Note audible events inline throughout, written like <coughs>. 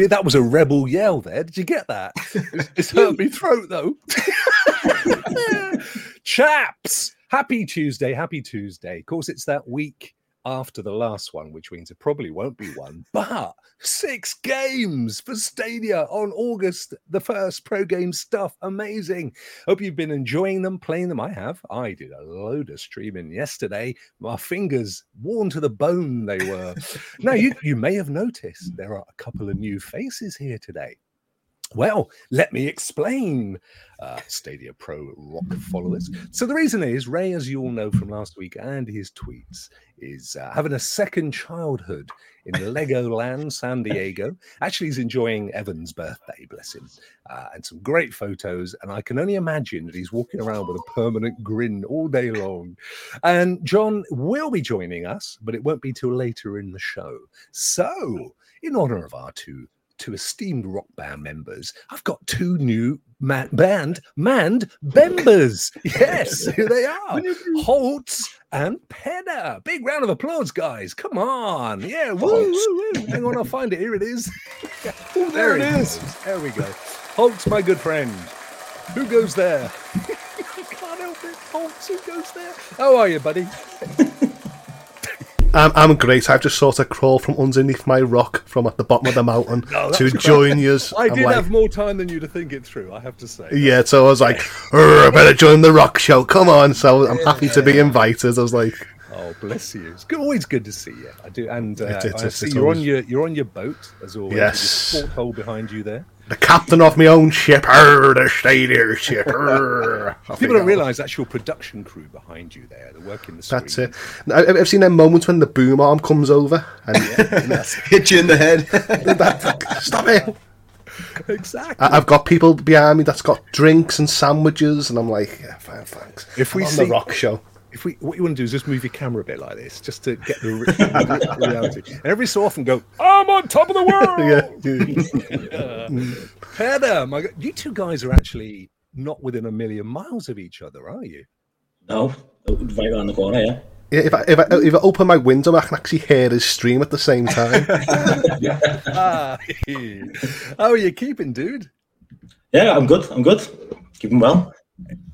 See, that was a rebel yell there. Did you get that? It's, it's hurt my throat though. <laughs> <laughs> Chaps, happy Tuesday, happy Tuesday. Of course, it's that week after the last one, which means it probably won't be one, but six games for Stadia on August the 1st. Pro game stuff. Amazing. Hope you've been enjoying them, playing them. I have. I did a load of streaming yesterday. My fingers worn to the bone they were. <laughs> now, you, you may have noticed there are a couple of new faces here today. Well, let me explain, uh, Stadia Pro Rock followers. So, the reason is Ray, as you all know from last week and his tweets, is uh, having a second childhood in <laughs> Legoland, San Diego. Actually, he's enjoying Evan's birthday, bless him, uh, and some great photos. And I can only imagine that he's walking around with a permanent grin all day long. And John will be joining us, but it won't be till later in the show. So, in honor of our two two esteemed rock band members. I've got two new man- band manned members. <laughs> Yes, here they are. Holtz and Penner. Big round of applause, guys. Come on. Yeah, woo, woo, woo. Hang on, I'll find it. Here it is. <laughs> Oh, there it is. goes. There we go. Holtz, my good friend. Who goes there? <laughs> Can't help it. Holtz, who goes there? How are you, buddy? I'm, I'm great. I've just sort of crawled from underneath my rock from at the bottom of the mountain <laughs> Oh, to great. join you. I did have more time than you to think it through, I have to say. Yeah, so I was like, "Urgh, I better join the rock show. Come on. So I'm happy to be invited. I was like, Oh, bless you! It's good, always good to see you. I do, and uh, It- it- I see it's you're on your you're on your boat as always. Yes. porthole behind you there. The captain of my own ship, Urgh, the Stadia ship. urgh." <laughs> People don't realise that's your production crew behind you there. They're working the That's it. I- I've seen them moments when the boom arm comes over and <laughs> <laughs> Hit you in the head. that, stop it. Exactly. I- I've got people behind me that's got drinks and sandwiches, and I'm like, yeah, fine, thanks. If we I'm on see- the rock show, if we what you want to do is just move your camera a bit like this, just to get the, reality. And every so often go, on top of the world. <laughs> yeah, <laughs> Heather, my you two guys are actually not within a million miles of each other, are you? No, right around the corner, yeah. yeah. If I, if I if I open my window, I can actually hear his stream at the same time. <laughs> ah, how are you keeping, dude? Yeah, I'm good. I'm good. Keeping well.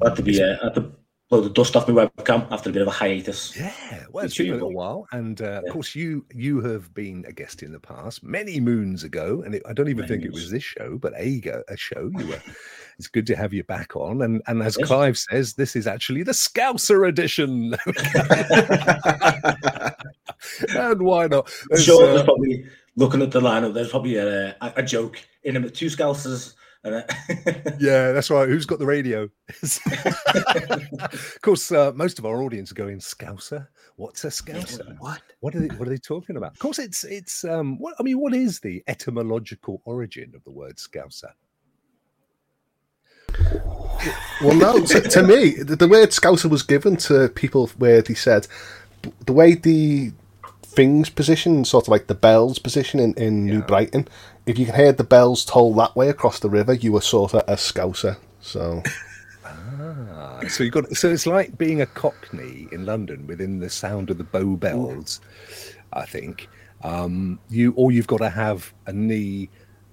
I had to be. Uh, I had to blow the dust off my webcam after a bit of a hiatus. Yeah, well, it's been a little while, and uh, of course, you you have been a guest in the past, many moons ago, and it, I don't even Many think it was this show, but a a show. You were. <laughs> it's good to have you back on, and and as Yes. Clive says, this is actually the Scouser edition. <laughs> <laughs> and why not? There's, sure uh, there's probably looking at the lineup. There's probably a, a, a joke in them. Two Scousers. And a, <laughs> Yeah, that's right. Who's got the radio? of course, uh, most of our audience are going Scouser. What's a Scouser? What? What are they? What are they talking about? Of course, it's it's. Um, what I mean, what is the etymological origin of the word Scouser? Well, no, to, to me, the, the word Scouser was given to people where they said the way the things position, sort of like the bells position in, in New Brighton, if you can hear the bells toll that way across the river, you were sort of a Scouser. So, Ah, so you got so it's like being a Cockney in London within the sound of the bow bells. I think um, you or you've got to have a knee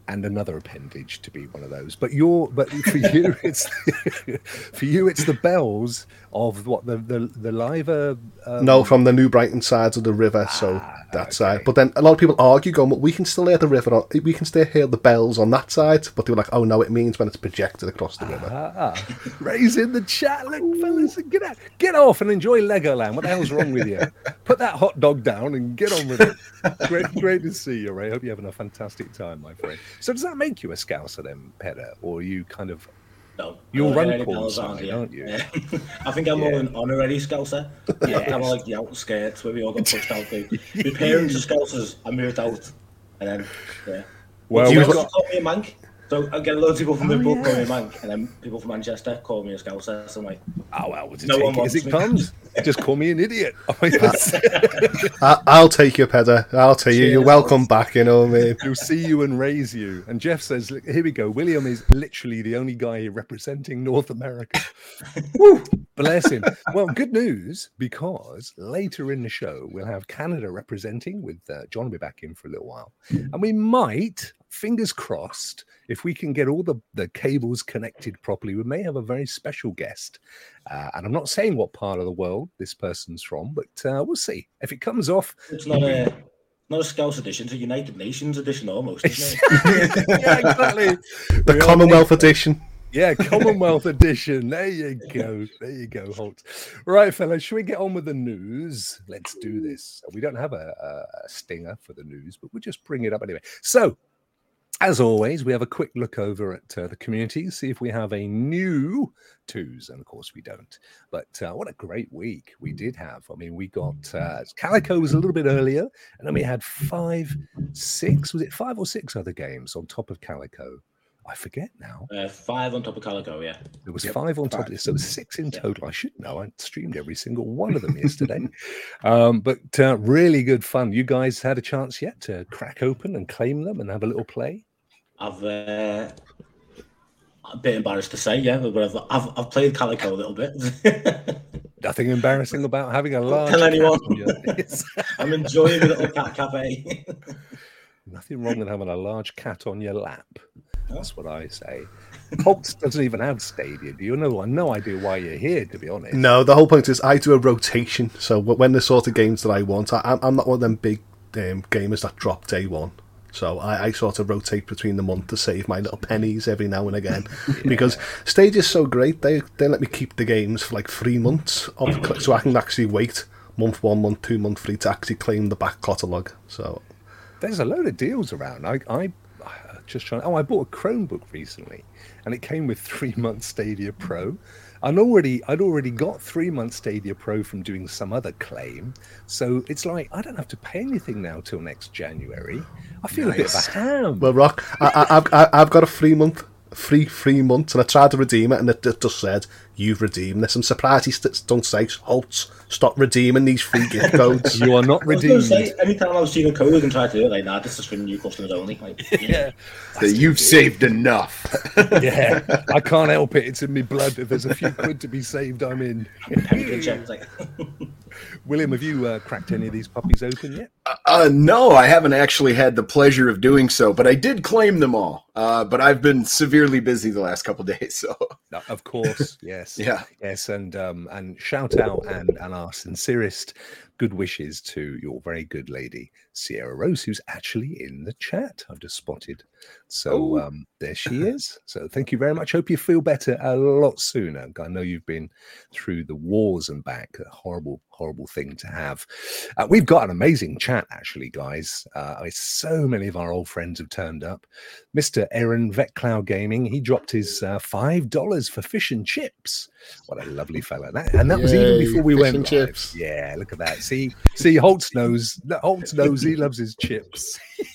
and another appendage to be one of those. But you're but for you it's <laughs> for you it's the bells of what the the the liver. Um, no, from the New Brighton sides of the river, so that side. okay. But then a lot of people argue, going, well, we can still hear the river, on, we can still hear the bells on that side. But they were like, oh no, it means when it's projected across the river. Ah, <laughs> Ray's in the chat, look, fellas, get out, get off and enjoy Legoland. What the hell's wrong with you? <laughs> Put that hot dog down and get on with it. <laughs> Great, great to see you, Ray. Hope you're having a fantastic time, my friend. So, does that make you a scouser then, Pedder, or are you kind of? No, You're Runcorn side, aren't you? Yeah. <laughs> I think I'm more an honorary Scouser. Yeah, of like the outskirts where we all got pushed out. To. <laughs> My parents are Scousers. I moved out, and then yeah. Well, you got- call me a mank. So I get a lot of people from Oh, Liverpool yeah. call me mank, and then people from Manchester call me a Scouser. So I'm like, Oh well, we'll No take one it as wants it me. comes. <laughs> Just call me an idiot. <laughs> <laughs> I, I'll take you, Pedder. I'll tell you. You're welcome back. You know what I mean? He'll see you and raise you. And Jeff says, "Look, here we go. William is literally the only guy representing North America. Woo, bless him. Well, good news because later in the show we'll have Canada representing with uh, John will be back in for a little while, and we might, fingers crossed, if we can get all the the cables connected properly, we may have a very special guest. Uh, and I'm not saying what part of the world this person's from, but uh, we'll see. If it comes off, It's not a not a Scouse edition, it's a United Nations edition almost, isn't it? <laughs> yeah, exactly. <laughs> The We are Commonwealth Edition. Yeah, <laughs> Commonwealth Edition. There you go. There you go, Holt. Right, fellas, should we get on with the news? Let's do this. We don't have a, a- a stinger for the news, but we'll just bring it up anyway. So, as always, we have a quick look over at uh, the community, see if we have a new twos, and of course we don't. But uh, what a great week we did have. I mean, we got uh, Calico was a little bit earlier, and then we had five, six, was it five or six other games on top of Calico? I forget now. Uh, five on top of Calico, yeah. There was Yep, five on top of five. this, so it was six in total. I should know. I streamed every single one of them yesterday. <laughs> um, but uh, really good fun. You guys had a chance yet to crack open and claim them and have a little play? I've uh, a bit embarrassed to say, yeah, but I've, I've, I've played Calico a little bit. <laughs> Nothing embarrassing about having a large. tell cat anyone. on your- It's I'm enjoying the little cat cafe. <laughs> Nothing wrong with having a large cat on your lap. That's what I say. Holtz doesn't even have Stadia. Do you know? I have no idea why you're here, to be honest. No, the whole point is I do a rotation. So when the sort of games that I want, I, I'm- I'm not one of them big um, gamers that drop day one. So I, I sort of rotate between the month to save my little pennies every now and again. <laughs> Because Stage is so great, they they let me keep the games for like three months, of, so I can actually wait month one, month two, month three to actually claim the back catalogue. So there's a load of deals around. I, I uh, just trying. Oh, I bought a Chromebook recently, and it came with three months Stadia Pro. I'd already, I'd already got three months Stadia Pro from doing some other claim, so it's like I don't have to pay anything now till next January. I feel a bit of a Nice. ham. Well, Rock, I, I, I've I, I've got a free month, free free month, and I tried to redeem it, and it, it just said you've redeemed this. I'm surprised he st- don't say, "Halt, stop redeeming these free gift <laughs> codes." you are not I was redeemed. say, anytime I've seen a code and tried to do it, like, nah, this is for new customers only. Like, yeah, So you've saved enough. <laughs> yeah. I can't help it. It's in my blood. If there's a few quid to be saved, I'm in. penny pinch out, it's like, <laughs> William, have you uh, cracked any of these puppies open yet? Uh, no, I haven't actually had the pleasure of doing so, but I did claim them all. Uh, but I've been severely busy the last couple <laughs> days, so of course, <laughs> yes, Yeah. yes, and um, and shout out and and our sincerest good wishes to your very good lady Sierra Rose, who's actually in the chat. I've just spotted, so Oh. um, there she is. So thank you very much. Hope you feel better a lot sooner. I know you've been through the wars and back. A horrible, horrible thing to have. Uh, we've got an amazing chat, actually, guys. Uh, so many of our old friends have turned up. Aaron Vetcloud Gaming, he dropped his uh, five dollars for fish and chips. What a lovely fella! That, and that was even before we fish went and chips. Yeah, look at that. See, see, Holtz knows. Holtz knows he loves his chips. <laughs>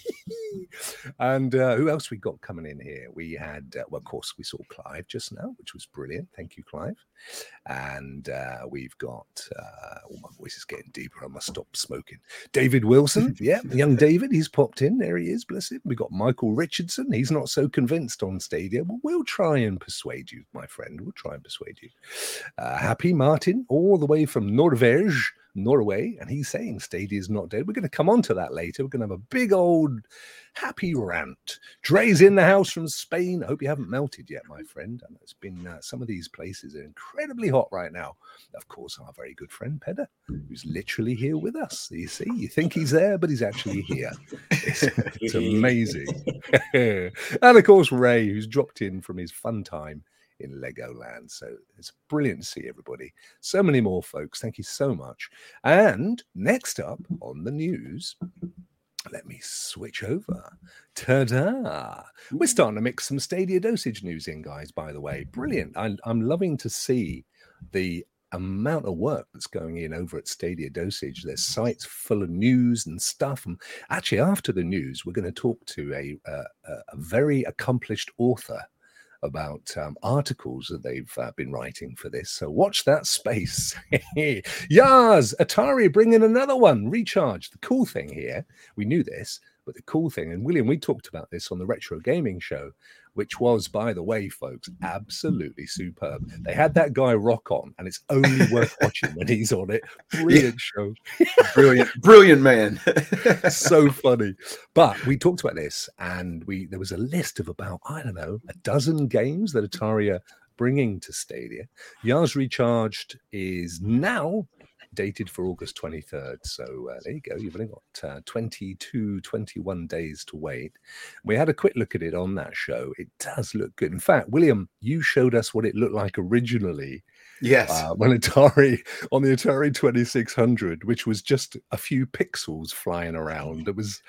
and uh, who else we got coming in here? We had, uh, well, of course, we saw Clive just now, which was brilliant. Thank you, Clive. And uh, we've got, uh, oh, my voice is getting deeper. I must stop smoking. David Wilson, <laughs> yeah, young David, he's popped in. There he is, bless him. We've got Michael Richardson. He's not so convinced on Stadia. Well, we'll try and persuade you, my friend. We'll try and persuade you. Uh, Happy Martin, all the way from Norvège, Norway, and he's saying Stadia is not dead. We're going to come on to that later. We're going to have a big old happy rant. Dre's in the house from Spain. I hope you haven't melted yet, my friend. And it's been uh, some of these places are incredibly hot right now. Of course, our very good friend Pedder, who's literally here with us. You see, you think he's there, but he's actually here. It's, it's <laughs> amazing. <laughs> and of course, Ray, who's dropped in from his fun time in Legoland. So it's brilliant to see everybody. So many more folks. Thank you so much. And next up on the news, let me switch over. Ta-da! We're starting to mix some Stadia dosage news in, guys. By the way, brilliant. I, I'm loving to see the amount of work that's going in over at Stadia Dosage. There's sites full of news and stuff. And actually, after the news, we're going to talk to a uh, a a very accomplished author about um, articles that they've uh, been writing for this. So watch that space. <laughs> Yars, Atari bringing another one, Recharge. The cool thing here, we knew this, but the cool thing, and William, we talked about this on the Retro Gaming Show, which was, by the way, folks, absolutely superb. They had that guy rock on, and it's only worth <laughs> watching when he's on it. <laughs> Brilliant show. brilliant, brilliant man. <laughs> so funny. But we talked about this, and we there was a list of about I don't know a dozen games that Atari are bringing to Stadia. Yars Recharged is now dated for August 23rd. So uh, there you go. You've only got uh, 22, 21 days to wait. We had a quick look at it on that show. It does look good. In fact, William, you showed us what it looked like originally. Yes. Uh, when Atari on the Atari 2600, which was just a few pixels flying around. It was,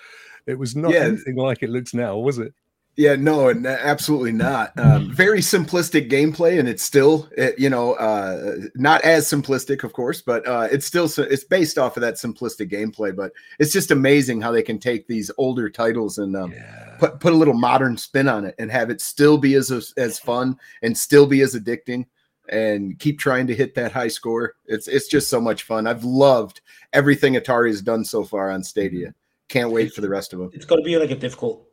it was not yeah. anything like it looks now, was it? Yeah, no, and absolutely not. Um, very simplistic gameplay, and it's still, it, you know, uh, not as simplistic, of course, but uh, it's still it's based off of that simplistic gameplay. But it's just amazing how they can take these older titles and um, yeah. put put a little modern spin on it and have it still be as as fun and still be as addicting and keep trying to hit that high score. It's it's just so much fun. I've loved everything Atari has done so far on Stadia. Can't wait for the rest of them. It's got to be like a difficult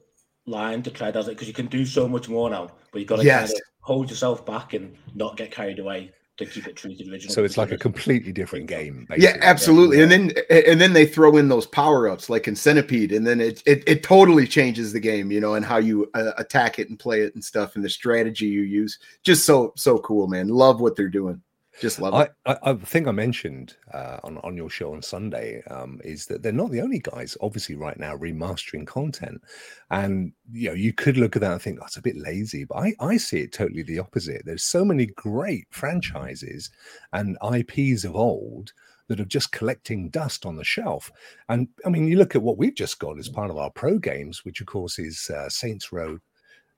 line to tread as it because you can do so much more now, but you've got to yes. kind of hold yourself back and not get carried away to keep it true to the original. So it's like a completely different game. Basically. Yeah, absolutely. And then and then they throw in those power ups like in Centipede, and then it, it it totally changes the game, you know, and how you uh, attack it and play it and stuff, and the strategy you use. Just so so cool, man. Love what they're doing. Just love it. I, I, think I mentioned uh, on on your show on Sunday um, is that they're not the only guys, obviously, right now remastering content, and you know you could look at that and think that's oh, a bit lazy, but I I see it totally the opposite. There's so many great franchises and IPs of old that are just collecting dust on the shelf. And I mean, you look at what we've just got as part of our pro games, which of course is uh, Saints Row,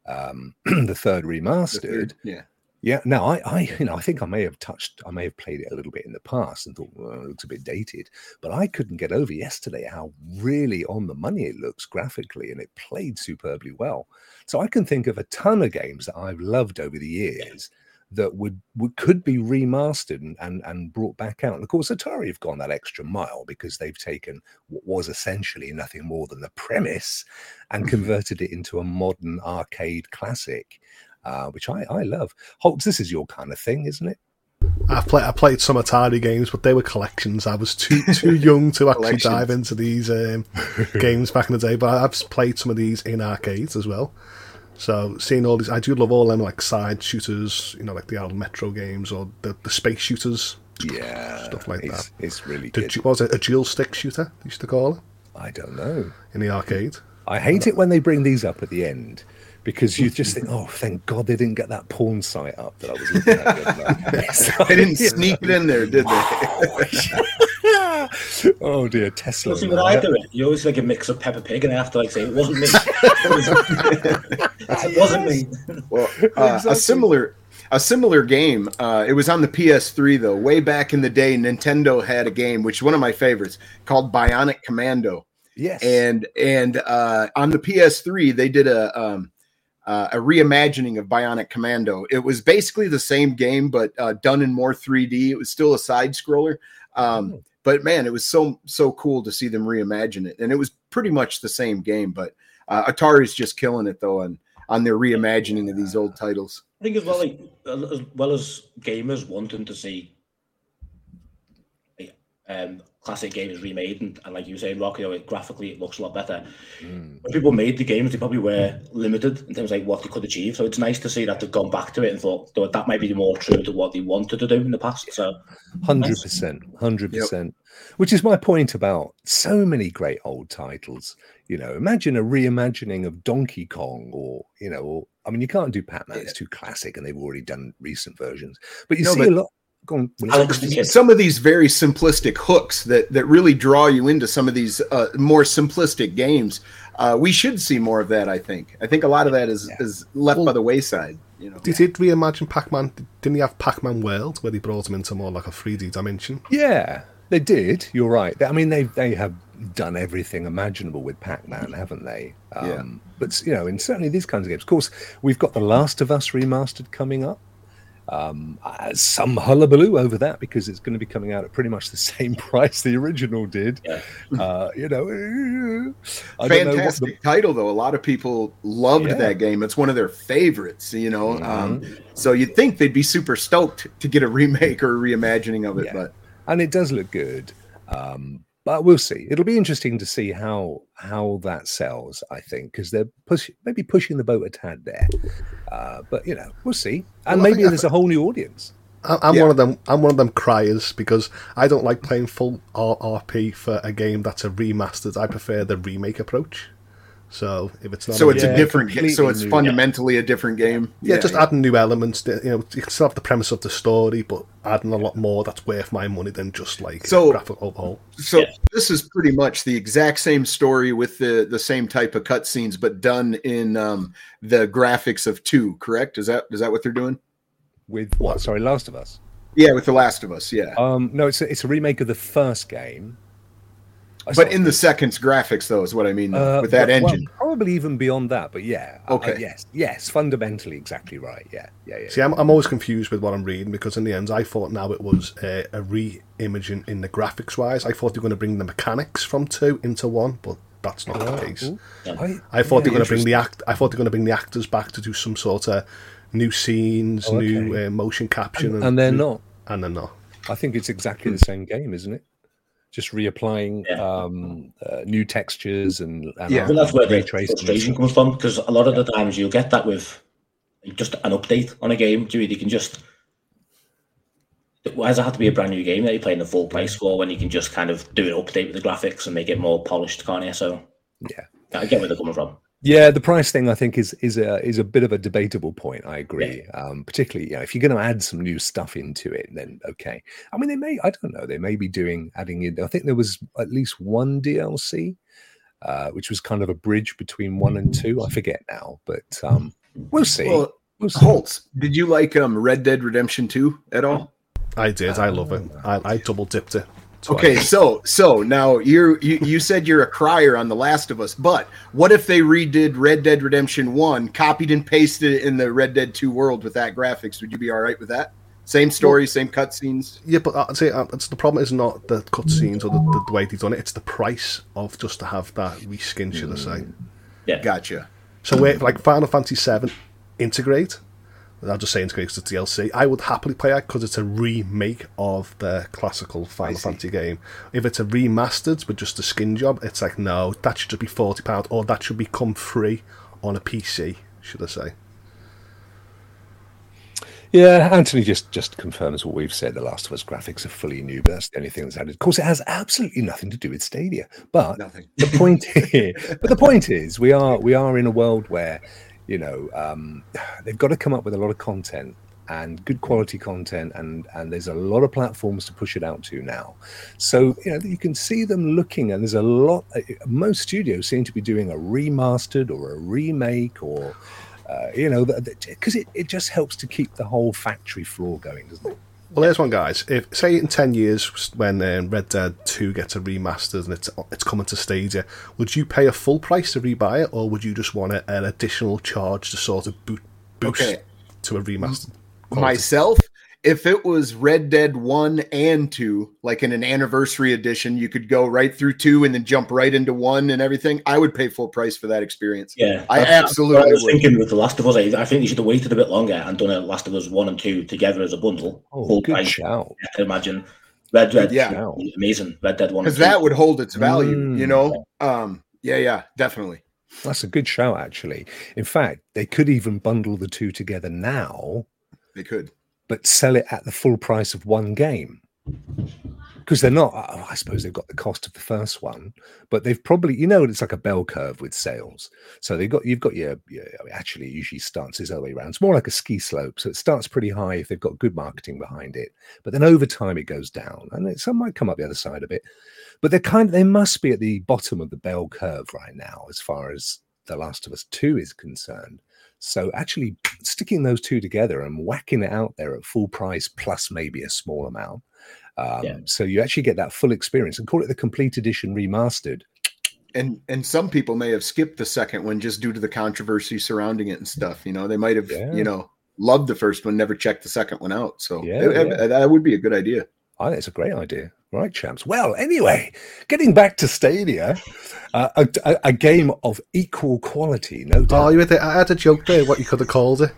um, <clears throat> the third remastered. The third, yeah. Yeah, no, I, I, you know, I think I may have touched, I may have played it a little bit in the past and thought, well, it looks a bit dated, but I couldn't get over yesterday how really on the money it looks graphically, and it played superbly well. So I can think of a ton of games that I've loved over the years that would, would could be remastered and, and and brought back out. And of course, Atari have gone that extra mile because they've taken what was essentially nothing more than the premise and mm-hmm. converted it into a modern arcade classic uh, which I, I love. Holtz, this is your kind of thing, isn't it? I played I played some Atari games, but they were collections. I was too too <laughs> young to actually dive into these um, <laughs> games back in the day. But I've played some of these in arcades as well. So seeing all these, I do love all them like side shooters, you know, like the old Metro games or the, the space shooters. Yeah, stuff like it's, that. It's really good. What was it a dual stick shooter? They used to call it. I don't know. In the arcade. I hate it when they bring these up at the end because you just think, oh, thank God they didn't get that porn site up that I was looking at. <laughs> they didn't sneak it in there, did they? <laughs> oh dear, Tesla. See, when I do it, you always like a mix of Peppa Pig, and I have to like say it wasn't me. <laughs> it wasn't me. Well, uh, exactly. a similar a similar game. Uh, it was on the PS3 though. Way back in the day, Nintendo had a game which is one of my favorites called Bionic Commando. Yes, and and uh, on the PS3 they did a um, uh, a reimagining of Bionic Commando. It was basically the same game, but uh, done in more 3D. It was still a side scroller. Um, oh. But man, it was so so cool to see them reimagine it, and it was pretty much the same game. But uh, Atari's just killing it though, on on their reimagining of these old titles. I think as well, like as well as gamers wanting to see um, classic game is remade, and, and like you were saying, Rocky, you know, graphically it looks a lot better. Mm. When people made the games, they probably were limited in terms of like what they could achieve. So it's nice to see that they've gone back to it and thought that might be more true to what they wanted to do in the past. So, hundred percent, hundred percent. Which is my point about so many great old titles. You know, imagine a reimagining of Donkey Kong, or you know, or I mean, you can't do Pac-Man; it's too classic, and they've already done recent versions. But you no, see but- a lot on, some of these very simplistic hooks that that really draw you into some of these uh, more simplistic games. Uh, we should see more of that. I think. I think a lot of that is yeah. is left well, by the wayside. You know, did he reimagine Pac-Man? Didn't he have Pac-Man World where they brought him into more like a 3D dimension? Yeah, they did. You're right. I mean, they they have done everything imaginable with Pac-Man, haven't they? Um, Yeah. But you know, in certainly these kinds of games, of course, we've got The Last of Us remastered coming up. Um, uh, some hullabaloo over that because it's going to be coming out at pretty much the <laughs> same price the original did. Yeah. Uh, you know, I don't know the- Fantastic title, though. A lot of people loved Yeah. that game. It's one of their favorites, you know. Um, Mm-hmm. so you'd think they'd be super stoked to get a <laughs> remake or a reimagining of it, Yeah. but and it does look good. Um, but we'll see. It'll be interesting to see how how that sells. I think because they're push maybe pushing the boat a tad there. Uh, but you know, we'll see. And Well, maybe there's a whole new audience. I- I'm Yeah. one of them. I'm one of them criers because I don't like playing full RP for a game that's a remastered. I prefer the remake approach. So if it's not, so a it's Yeah, a different game. So it's new. fundamentally a different game. yeah, just adding new elements. that, You know, you can still have the premise of the story, but adding a lot more that's worth my money than just like So- graphic overhaul. So Yeah. this is pretty much the exact same story with the the same type of cutscenes, but done in um, the graphics of two. Correct? Is that is that what they're doing? With what? Sorry, Last of Us. Yeah, with The Last of Us. Yeah, Um, no, it's a, it's a remake of the first game. I but in the second's graphics, though, is what I mean uh, with that well- well, engine. probably even beyond that. But yeah, uh, Okay. yes, yes, fundamentally exactly right. Yeah, yeah, yeah. See, I'm, I'm always confused with what I'm reading because in the end, I thought now it was uh, a re-imaging in the graphics wise. I thought they were going to bring the mechanics from two into one, but that's not the case. Yeah. I, I thought they yeah, were going to bring the act. I thought they were going to bring the actors back to do some sort of new scenes, Oh, new okay. uh, motion capture, and, and they're not. And they're not. I think it's exactly the same game, isn't it? Just reapplying Yeah. um, uh, new textures and, and Yeah. That's where the frustration comes from because a lot of the times you'll get that with just an update on a game. Do you? You can just. Why does it have to be a brand new game that you're playing the full price for when you can just kind of do an update with the graphics and make it more polished, can't you? So Yeah. I get where they're coming from. Yeah, the price thing I think is is a is a bit of a debatable point. I agree. Um, particularly, you know, if you're going to add some new stuff into it, then okay. I mean, they may I don't know. They may be doing adding in. I think there was at least one DLC, uh, which was kind of a bridge between one and two. I forget now, but um, we'll see. Well, we'll see. Holtz, did you like um, Red Dead Redemption Two at all? I did. I love it. I, I double dipped it. Twice. Okay, so so now you're you, you said you're a crier on The Last of Us, but what if they redid Red Dead Redemption One, copied and pasted it in the Red Dead Two world with that graphics? Would you be all right with that? Same story, same cutscenes. Yeah, but I'd say uh, it's, the problem is not the cutscenes or the, the, the way they've done it. It's the price of just to have that reskin, should I say? Yeah. Gotcha. So where like Final Fantasy Seven, Intergrade, I'll just say Intergrade because it's DLC. I would happily play that because it's a remake of the classical Final see. Fantasy game. If it's a remastered with just a skin job, it's like no, that should just be forty pound, or that should become free on a PC, should I say? Yeah, Anthony just just confirms what we've said. The Last of Us graphics are fully new, but that's the only thing that's added. Of course, it has absolutely nothing to do with Stadia. But Nothing. the point here, <laughs> <laughs> but the point is, we are we are in a world where you know um, <sighs> they've got to come up with a lot of content and good quality content, and and there's a lot of platforms to push it out to now. So you know you can see them looking, and there's a lot. uh, Most studios seem to be doing a remastered or a remake or. Uh, you know, because it, it just helps to keep the whole factory floor going, doesn't it? Well, there's one, guys. If say in ten years when um, Red Dead Two gets a remastered and it's it's coming to Stadia, would you pay a full price to rebuy it, or would you just want a, an additional charge to sort of boot, boost Okay. to a remastered? quality? Myself, if it was Red Dead 1 and 2, like in an anniversary edition, you could go right through 2 and then jump right into 1 and everything, I would pay full price for that experience. Yeah, I That's- that's absolutely I was would. thinking with The Last of Us. I, I think you should have waited a bit longer and done a Last of Us one and two together as a bundle. Oh, full good price. shout. I can imagine Red Red, Yeah. Shout. amazing. Red Dead one, Because that would hold its value, you Mm. know? Um, yeah, yeah, definitely. That's a good shout, actually. In fact, they could even bundle the two together now, They could. But sell it at the full price of one game. Because they're not, oh, I suppose they've got the cost of the first one, but they've probably, you know, it's like a bell curve with sales. So they've got, you've got your, your actually, it usually starts this other way around. It's more like a ski slope. So it starts pretty high if they've got good marketing behind it, but then over time it goes down and it, some might come up the other side of it. But they're kind they must be at the bottom of the bell curve right now, as far as The Last of Us 2 is concerned. So actually sticking those two together and whacking it out there at full price plus maybe a small amount, Um, Yeah. So you actually get that full experience and call it the complete edition remastered. and and some people may have skipped the second one just due to the controversy surrounding it and stuff. You know, they might have Yeah. you know loved the first one, never checked the second one out. So Yeah, it- it- yeah. that would be a good idea. I think it's a great idea. Right, champs. Well, anyway, getting back to Stadia, uh, a, a, a game of equal quality, no Oh, doubt. you had I had a joke there. What you could have called it?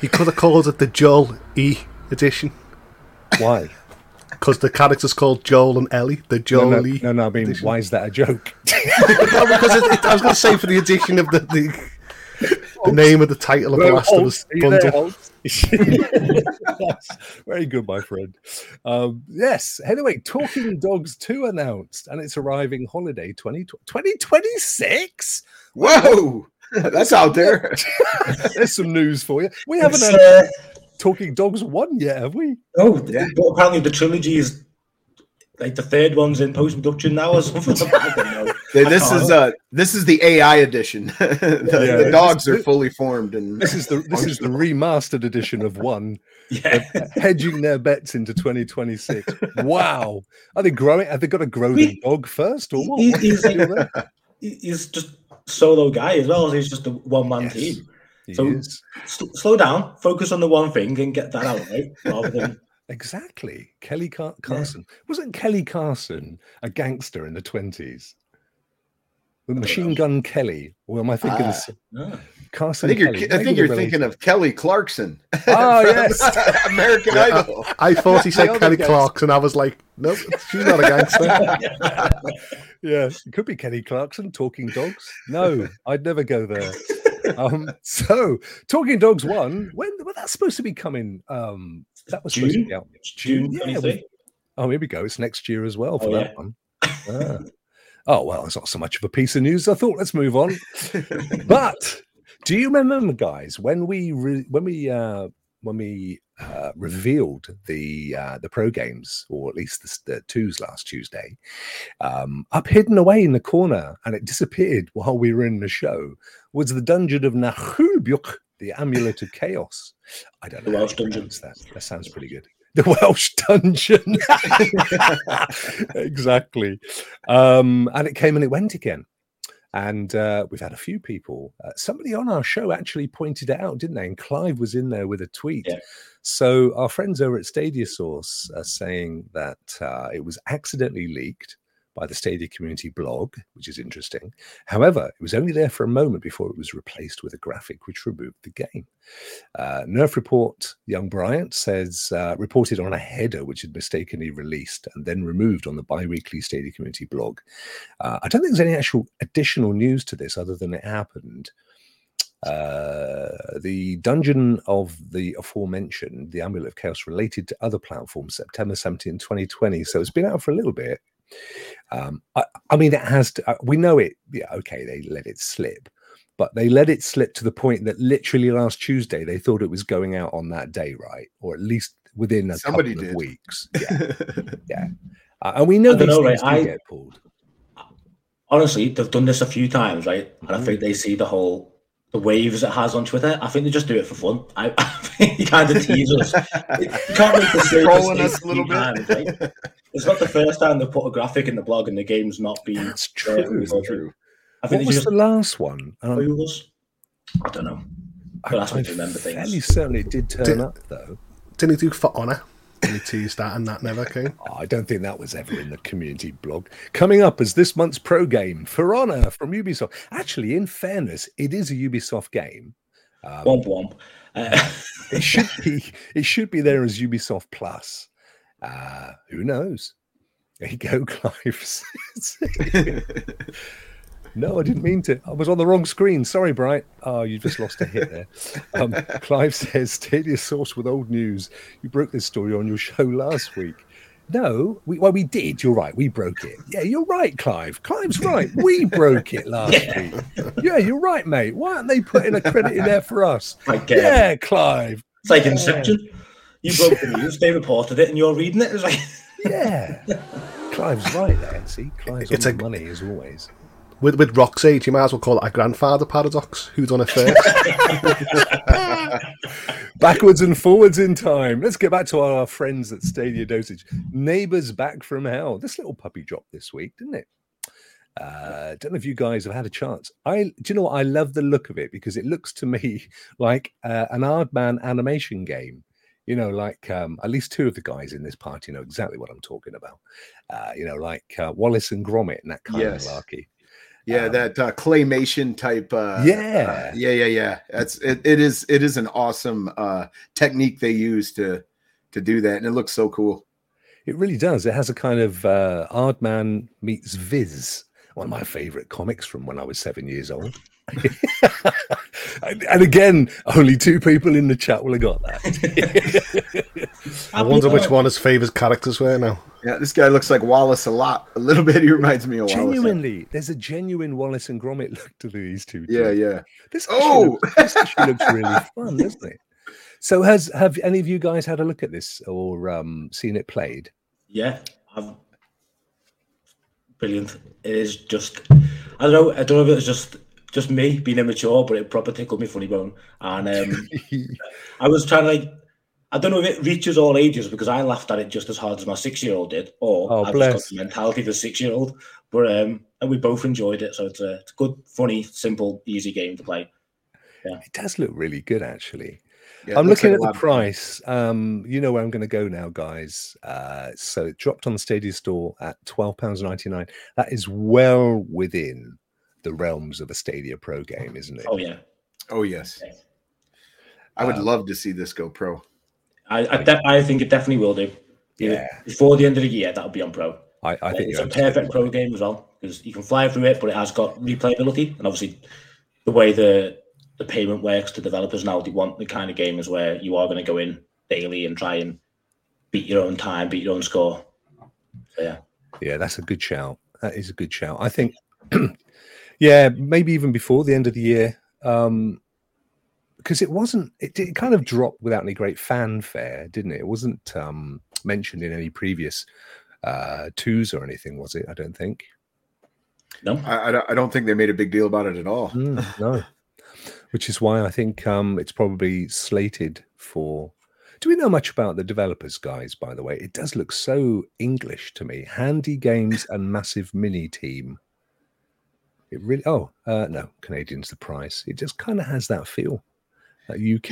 You could have called it the Joel E edition Why? because the character's called Joel and Ellie. The No, Joel no, E. no, no, I mean, edition. why is that a joke? <laughs> No, because it, it- I was going to say for the edition of the the, the name of the title of the Last of Us Are there, bundle. <laughs> <laughs> Very good, my friend. Um, yes. Anyway, Talking Dogs 2 announced, and it's arriving holiday 20, 2026. Whoa, <laughs> that's out there. There's some news for you. We haven't It's, had uh, Talking Dogs 1 yet, have we? oh, Yeah. but apparently the trilogy is like the third one's in post production now or something. I don't know. this can't. is uh this is the AI edition. <laughs> the, Yeah, the this- dogs are fully formed and This is the this is the remastered edition of one, <laughs> Yeah. hedging their bets into 2026. Wow. Are they growing? Have they got to grow the dog first or what? He- he's the like- deal there? He- He's just solo guy as well. As he's just a one man Yes. team. So- is. S- slow down, focus on the one thing and get that out right, rather than <laughs> Exactly. Kelly Car- Carson. Wasn't Kelly Carson a gangster in the 20s? With Machine Gun Kelly. Or am I thinking of Ah. s- no. I Carson think you're Kelly? I think you're thinking of Kelly Clarkson. <laughs> Oh, yes. <laughs> American Yeah. Idol. I thought he <laughs> said Kelly guys. Clarkson. I was like, nope, she's not a gangster. yeah, it could be Kelly Clarkson, Talking Dogs. No, I'd never go there. Um, so, Talking Dogs 1, when well, that's supposed to be coming? Um, that was supposed to June? be out. June Yeah, we- Oh, here we go. It's next year as well for Oh, that yeah. one. Ah. Oh, well, it's not so much of a piece of news. I thought, let's move on. but do you remember, guys, when we re- when we uh, when we uh, revealed the uh, the pro games, or at least the, the twos last Tuesday, um, up hidden away in the corner, and it disappeared while we were in the show, was the dungeon of Naheulbeuk, the amulet of chaos. I don't know The Welsh dungeon. that. That sounds pretty good. The <laughs> Welsh dungeon. <laughs> exactly. Um, and it came and it went again. And uh, we've had a few people. Uh, somebody on our show actually pointed it out, didn't they? And Clive was in there with a tweet. Yeah. So our friends over at Stadia Source are saying that uh, it was accidentally leaked by the Stadia community blog, which is interesting. However, it was only there for a moment before it was replaced with a graphic which removed the game. Uh, Nerf Report Young Bryant says uh, reported on a header which had mistakenly released and then removed on the bi-weekly Stadia community blog. Uh, I don't think there's any actual additional news to this other than it happened. Uh, the dungeon of the aforementioned, the Amulet of Chaos, related to other platforms, September 17, 2020. So it's been out for a little bit. Um, I, I mean, it has to, uh, we know it. Yeah, okay, they let it slip, but they let it slip to the point that literally last Tuesday they thought it was going out on that day, right? Or at least within a Somebody couple of weeks. <laughs> Yeah. Uh, and we know I don't these know, things right? do I- get pulled. Honestly, they've done this a few times, right? And I think Mm-hmm. they see the whole the waves it has on Twitter. I think they just do it for fun. I, <laughs> I think he kind of tease us. You can't make the same <laughs> Trolling us a little bit. times, right? It's not the first time they put a graphic in the blog and the game's not been. That's there true. for True. I think they was just the last one? Um, fool us. I don't know. But that's what you remember things. fairly certain it did turn Did- up, though. Didn't he do For Honor? And he teased that, and that never came. Oh, I don't think that was ever in the community blog. Coming up as this month's pro game, For Honor from Ubisoft. Actually, in fairness, it is a Ubisoft game. Um, Womp womp. Uh, <laughs> it should be it should be there as Ubisoft Plus. Uh, who knows? There you go, <laughs> Clive. <laughs> no, I didn't mean to. I was on the wrong screen. Sorry, Bright. Oh, you just lost a hit there. Um, <laughs> Clive says, Stadia source with old news. You broke this story on your show last week. No, we, well, we did. You're right. We broke it. Yeah, you're right, Clive. Clive's right. We broke it last Yeah. week. Yeah, you're right, mate. Why aren't they putting a credit in there for us? like, Yeah, Clive. It's like Yeah. Inception. You broke the news, they reported it, and you're reading it. <laughs> It's like, Yeah. Clive's right there. See, Clive's It's on a- the money as always. With with Rock's age, you might as well call it a grandfather paradox. Who done it first? Backwards and forwards in time. Let's get back to our friends at Stadia Dosage. Neighbors back from hell. This little puppy dropped this week, didn't it? Uh, don't know if you guys have had a chance. I do you know what? I love the look of it because it looks to me <laughs> like uh, an Aardman animation game. You know, like um, at least two of the guys in this party know exactly what I'm talking about. Uh, you know, like uh, Wallace and Gromit and that kind Yes. of malarkey. Yeah, Um, that uh, claymation type. Uh, Yeah. uh, yeah, yeah, yeah. That's it. It is. It is an awesome uh, technique they use to to do that, and it looks so cool. It really does. It has a kind of uh, Aardman meets Viz, one of my favorite comics from when I was seven years old. <laughs> and, and again, only two people in the chat will have got that. <laughs> I wonder which one his favourite characters were now. Yeah, this guy looks like Wallace a lot. A little bit. He reminds me of Wallace. Genuinely, there's a genuine Wallace and Gromit look to these two. Yeah, too. yeah. This actually, Oh! looks, this actually looks really <laughs> fun, doesn't it? So, has have any of you guys had a look at this or um, seen it played? Yeah, I've brilliant. It is just I don't know. I don't know if it was just just me being immature, but it proper tickled me funny bone. And um, <laughs> I was trying to like I don't know if it reaches all ages because I laughed at it just as hard as my six year old did, or Oh, I've bless. just got the mentality of a six year old. But um, and we both enjoyed it, so it's a, it's a good, funny, simple, easy game to play. Yeah. It does look really good, actually. Yeah, I'm looking like at the of price. Um, you know where I'm going to go now, guys. Uh, so it dropped on the Stadia store at twelve pounds ninety nine. That is well within the realms of a Stadia Pro game, isn't it? Oh yeah, Oh yes. I would Um, love to see this go pro. I I, de- I think it definitely will do. Yeah. before the end of the year, that'll be on pro. I, I think it's a perfect pro game as well because you can fly through it, but it has got replayability. And obviously, the way the the payment works to developers now, they want the kind of games where you are going to go in daily and try and beat your own time, beat your own score. So, yeah, Yeah, that's a good shout. That is a good shout. I think, <clears throat> yeah, maybe even before the end of the year, um, because it wasn't. It, it kind of dropped without any great fanfare, didn't it? It wasn't um, mentioned in any previous uh, twos or anything, was it? I don't think. no, I, I don't- I don't think they made a big deal about it at all. Mm, no, <laughs> which is why I think um, it's probably slated for. Do we know much about the developers, guys? By the way, it does look so English to me. Handy Games and Massive Mini Team. It really. Oh uh, no, Canadian's the price. It just kind of has that feel. That UK.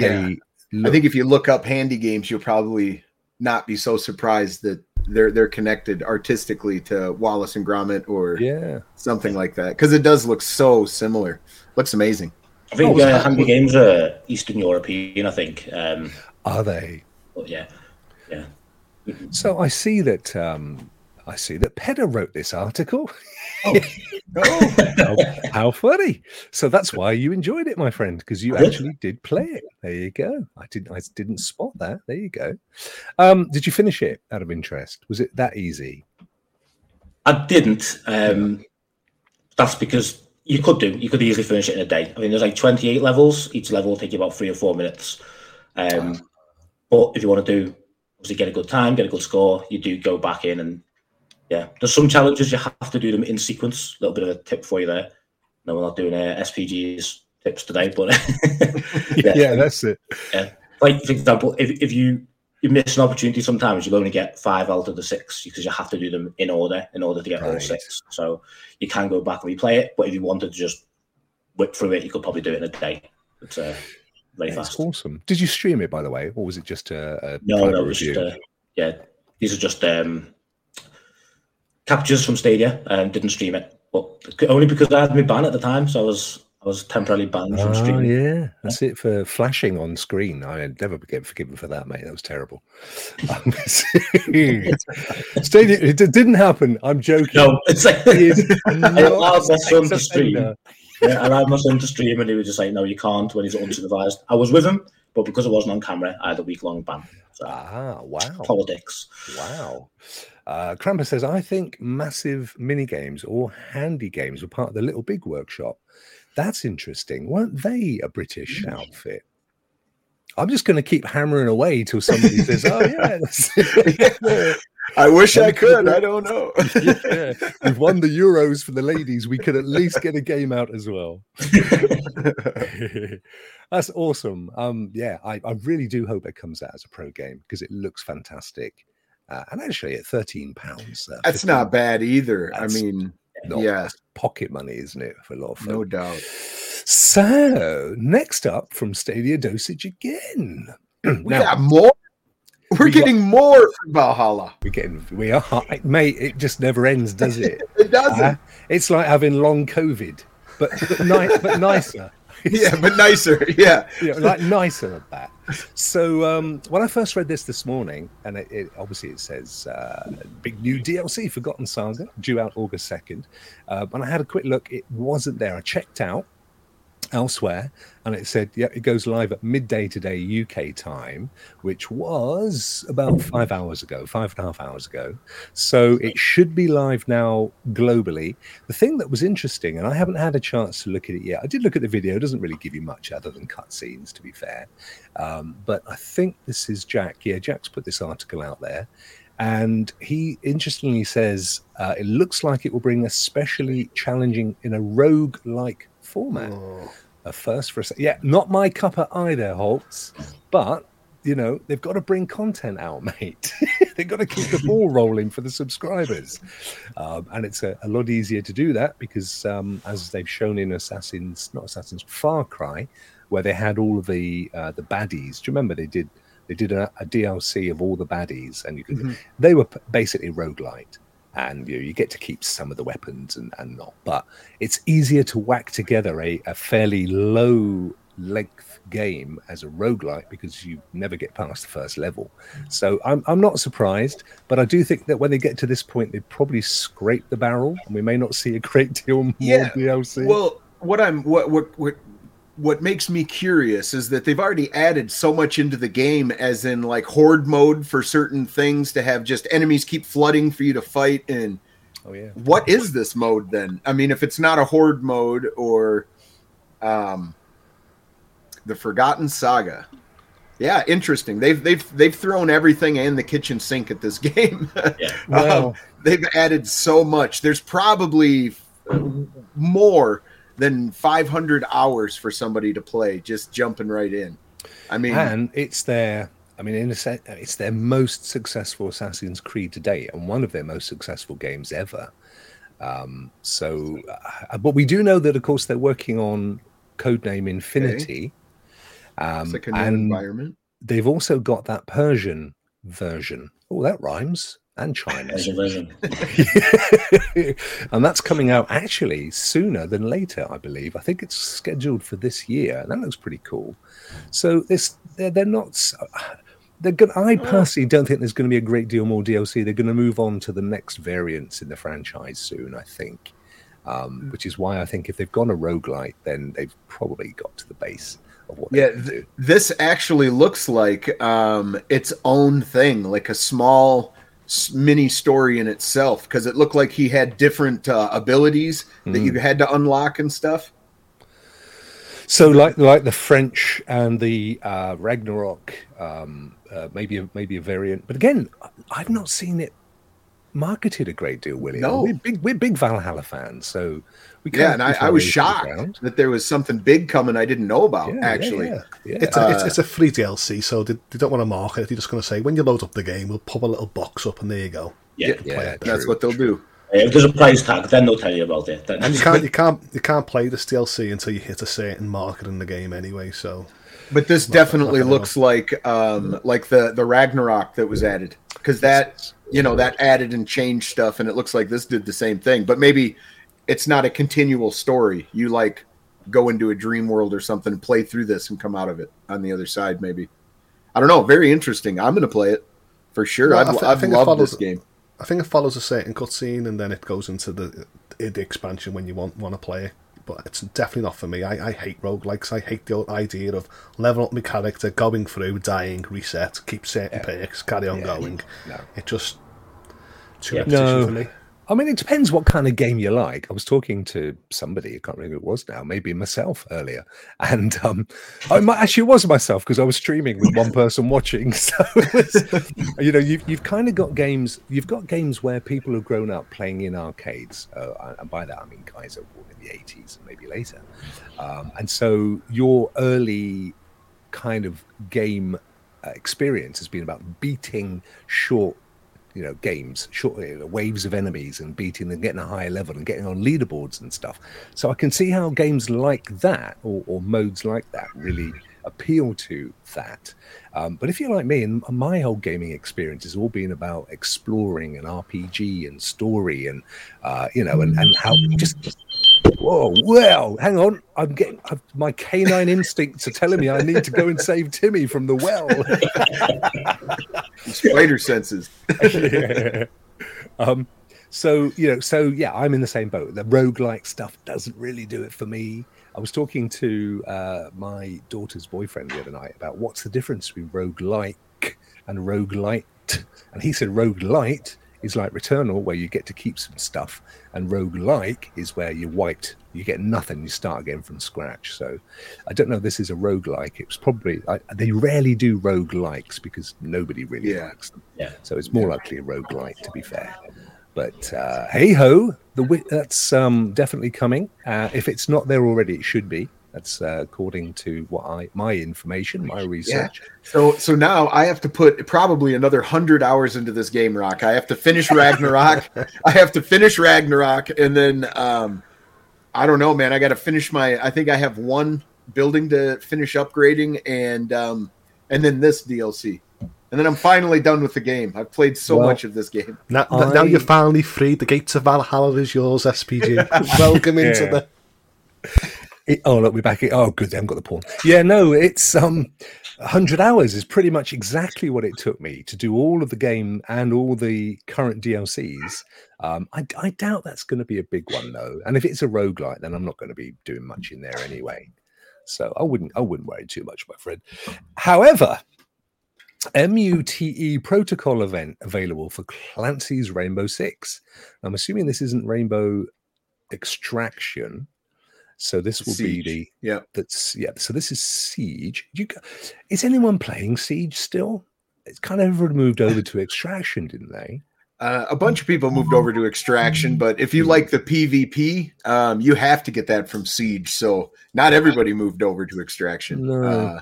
Yeah. I think if you look up handy games, you'll probably not be so surprised that they're they're connected artistically to Wallace and Gromit or Yeah. something like that because it does look so similar. Looks amazing. I think Oh, uh, Handy Games are Eastern European. I think, um, Are they? yeah, yeah. So I see that. Um, I see that Pedder wrote this article. Oh, <laughs> how, how funny! So that's why you enjoyed it, my friend, because you actually did play it. There you go. I didn't. I didn't spot that. There you go. Um, did you finish it out of interest? Was it that easy? I didn't. Um, That's because you could do. You could easily finish it in a day. I mean, there's like 28 levels. Each level will take you about three or four minutes. Um, but if you want to do, obviously, get a good time, get a good score, you do go back in and yeah. There's some challenges you have to do them in sequence. A little bit of a tip for you there. No, we're not doing uh, SPGs tips today, but <laughs> <laughs> Yeah, that's it. Yeah. like for example, if, if you you miss an opportunity, sometimes you'll only get five out of the six because you have to do them in order in order to get all six. So you can go back and replay it, but if you wanted to just whip through it, you could probably do it in a day. It's uh, very That's fast. awesome. Did you stream it, by the way, or was it just a, a No, no, it was review? just uh, yeah. These are just um, captures from Stadia. and didn't stream it, but only because I had my ban at the time, so I was I was temporarily banned from Oh streaming. yeah, that's it for flashing on screen. I never get forgiven for that, mate. That was terrible. <laughs> Um, Stadia, it didn't happen. I'm joking. No, it's like is <laughs> I allowed my son to stream. yeah, I allowed my son to stream, and he was just like, "No, you can't." When he's unsupervised, I was with him, but because it wasn't on camera, I had a week long ban. So Ah, wow. politics. Wow. Uh, Krampus says, I think massive mini games or handy games were part of the Little Big Workshop. That's interesting. Weren't they a British outfit? I'm just going to keep hammering away till somebody says, "Oh yeah." <laughs> <laughs> I wish I could. I don't know. <laughs> yeah, we've won the Euros for the ladies. We could at least get a game out as well. That's awesome. Um, yeah, I, I really do hope it comes out as a pro game because it looks fantastic. Uh, and actually, at thirteen pounds, uh, That's not bad either. I mean, not yeah. pocket money, isn't it, for a lot of no doubt. So, next up from Stadia Dosage again. <clears throat> We now, got more. We're We got- getting more from Valhalla. we're getting, we are, mate. It just never ends, does it? <laughs> It doesn't. Uh, it's like having long COVID, but but, ni- but nicer. <laughs> yeah, but <laughs> nicer. Yeah. you know, like nicer than that. So um, when I first read this this morning, and it, it obviously it says uh, big new DLC, Forgotten Saga, due out August second. Uh, when I had a quick look, it wasn't there. I checked out elsewhere, and it said, yeah, it goes live at midday today UK time, which was about five hours ago, five and a half hours ago. So it should be live now globally. The thing that was interesting, and I haven't had a chance to look at it yet. I did look at the video. It doesn't really give you much other than cutscenes, to be fair. Um, but I think this is Jack. Yeah, Jack's put this article out there. And he interestingly says uh, it looks like it will bring especially challenging in a rogue like format. Oh. A first for a se- yeah, not my cuppa either, Holtz. But you know they've got to bring content out, <laughs> mate. they've got to keep the ball rolling for the subscribers, um, and it's a, a lot easier to do that because, um, as they've shown in Assassin's, not Assassin's, Far Cry, where they had all of the uh, the baddies. Do you remember they did they did a, a DLC of all the baddies, and you could Mhm. they were basically roguelite and you, know, you get to keep some of the weapons and, and not but it's easier to whack together a, a fairly low length game as a roguelike because you never get past the first level. Hmm. So I'm, I'm not surprised but i do think that when they get to this point they probably scrape the barrel and we may not see a great deal more Yeah, dlc Well, what I'm what what what what makes me curious is that they've already added so much into the game, as in like horde mode for certain things to have just enemies keep flooding for you to fight. And oh yeah what is this mode then? I mean, if it's not a horde mode or um, the Forgotten Saga. Yeah, interesting. They've they've they've thrown everything in the kitchen sink at this <laughs> game. Yeah. Well- Um, they've added so much. There's probably more than 500 hours for somebody to play just jumping right in. I mean, and it's their i mean in a sense it's their most successful assassin's creed to date and one of their most successful games ever um so uh, but we do know that of course they're working on codename infinity um like and environment. they've also got that persian version oh that rhymes and There's chimes a version. <laughs> and that's coming out actually sooner than later, I believe. I think it's scheduled for this year, and that looks pretty cool. So this they're, they're not. They're going. I personally don't think there's going to be a great deal more DLC. They're going to move on to the next variants in the franchise soon. I think, um, which is why I think if they've gone a roguelite, then they've probably got to the base of what Yeah, do. This actually looks like um, its own thing, like a small mini story in itself, because it looked like he had different uh, abilities that you had to unlock and stuff. So, like like the French and the uh, Ragnarok, um, uh, maybe a, maybe a variant. But again, I've not seen it marketed a great deal, William. No. we're big we're big Valhalla fans, so we Yeah, and I, I was ears the shocked ground. that there was something big coming I didn't know about. Yeah, yeah, actually, yeah, yeah. It's a, it's, Uh, it's a free DLC, so they, they don't want to market it. They're just going to say when you load up the game, we'll pop a little box up, and there you go. Yeah. Yeah, play that's true, what they'll true. do. If there's a price tag, then they'll tell you about it. Then And you can't <laughs> you can't you can't play this DLC until you hit a certain market in the game anyway. So But this definitely looks like um, like the the Ragnarok that was added because that you know that added and changed stuff, and it looks like this did the same thing. But maybe it's not a continual story. You like go into a dream world or something, play through this, and come out of it on the other side. Maybe I don't know. Very interesting. I'm going to play it for sure. Well, I've, I thi- I I've think it loved follows- this game. I think it follows a certain cutscene, and then it goes into the the expansion when you want want to play it. But it's definitely not for me. I, I hate roguelikes. I hate the old idea of leveling up my character, going through, dying, reset, keep certain Yeah. perks, carry on Yeah. going. No. It just too Yeah. repetition No. for me. I mean, it depends what kind of game you like. I was talking to somebody, I can't remember who it was now, maybe myself earlier. <laughs> And um, I might, actually, was myself because I was streaming with one person watching. <laughs> So, was, you know, you've, you've kind of got games, you've got games where people have grown up playing in arcades. Uh, and by that, I mean guys that born in the 80s and maybe later. Um, and so your early kind of game uh, experience has been about beating short you know games short waves of enemies and beating them getting a higher level and getting on leaderboards and stuff. So i can see how games like that or, or modes like that really appeal to that. Um, but if you're like me and my whole gaming experience has all been about exploring and rpg and story and uh, you know and, and how just Whoa, well, hang on. I'm getting I've, my canine instincts are telling me I need to go and save Timmy from the well. <laughs> Spider senses. yeah. <laughs> Um, so, you know, so yeah, I'm in the same boat. The roguelike stuff doesn't really do it for me. I was talking to uh, my daughter's boyfriend the other night about what's the difference between roguelike and roguelite. And he said roguelite is like Returnal, where you get to keep some stuff, and roguelike is where you're wiped. You get nothing. You start again from scratch. So I don't know. If this is a roguelike. It's probably I, they rarely do roguelikes because nobody really Yeah. likes them. Yeah. So it's more likely a roguelike, to be fair. But uh, hey ho, the wi- that's um, definitely coming. Uh, if it's not there already, it should be. That's uh, according to what I my information, my research. Yeah. So so now I have to put probably another hundred hours into this game, Rock. I have to finish <laughs> Ragnarok. I have to finish Ragnarok, and then um, I don't know, man. I got to finish my. I think I have one building to finish upgrading, and um, and then this DLC, and then I'm finally done with the game. I've played so Well, much of this game. Now, now you're finally free. The gates of Valhalla is yours, SPG. <laughs> Welcome into Yeah. the. It, oh look, we're back. Oh, good. They haven't got the porn. Yeah, no, it's um, hundred hours is pretty much exactly what it took me to do all of the game and all the current DLCs. Um, I, I doubt that's going to be a big one though. And if it's a roguelike, then I'm not going to be doing much in there anyway. So I wouldn't I wouldn't worry too much, my friend. However, MUTE protocol event available for Clancy's Rainbow Six. I'm assuming this isn't Rainbow Extraction. So this will Siege. be the Yeah. that's yeah. So this is Siege. You is anyone playing Siege still? It's kind of everyone moved <laughs> over to Extraction, didn't they? Uh, a bunch of people moved over to Extraction, but if you like the PvP, um, you have to get that from Siege. So not everybody moved over to Extraction. No. Uh,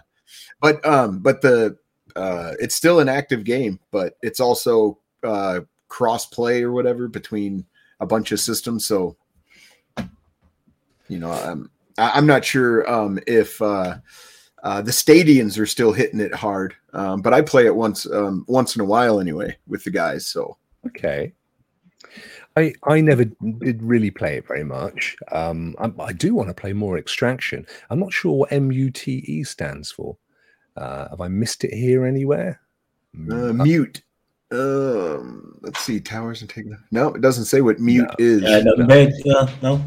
but um, but the uh, it's still an active game, but it's also uh, cross play or whatever between a bunch of systems. So you know, um, I, I'm not sure um, if uh, uh, the Stadians are still hitting it hard, um, but I play it once um, once in a while anyway with the guys. So. Okay. I I never did really play it very much. Um, I, I do want to play more Extraction. I'm not sure what MUTE stands for. Uh, have I missed it here anywhere? Uh, mute. Um, let's see. Towers and take. No, it doesn't say what mute is. Uh, no, No. no. Uh, no.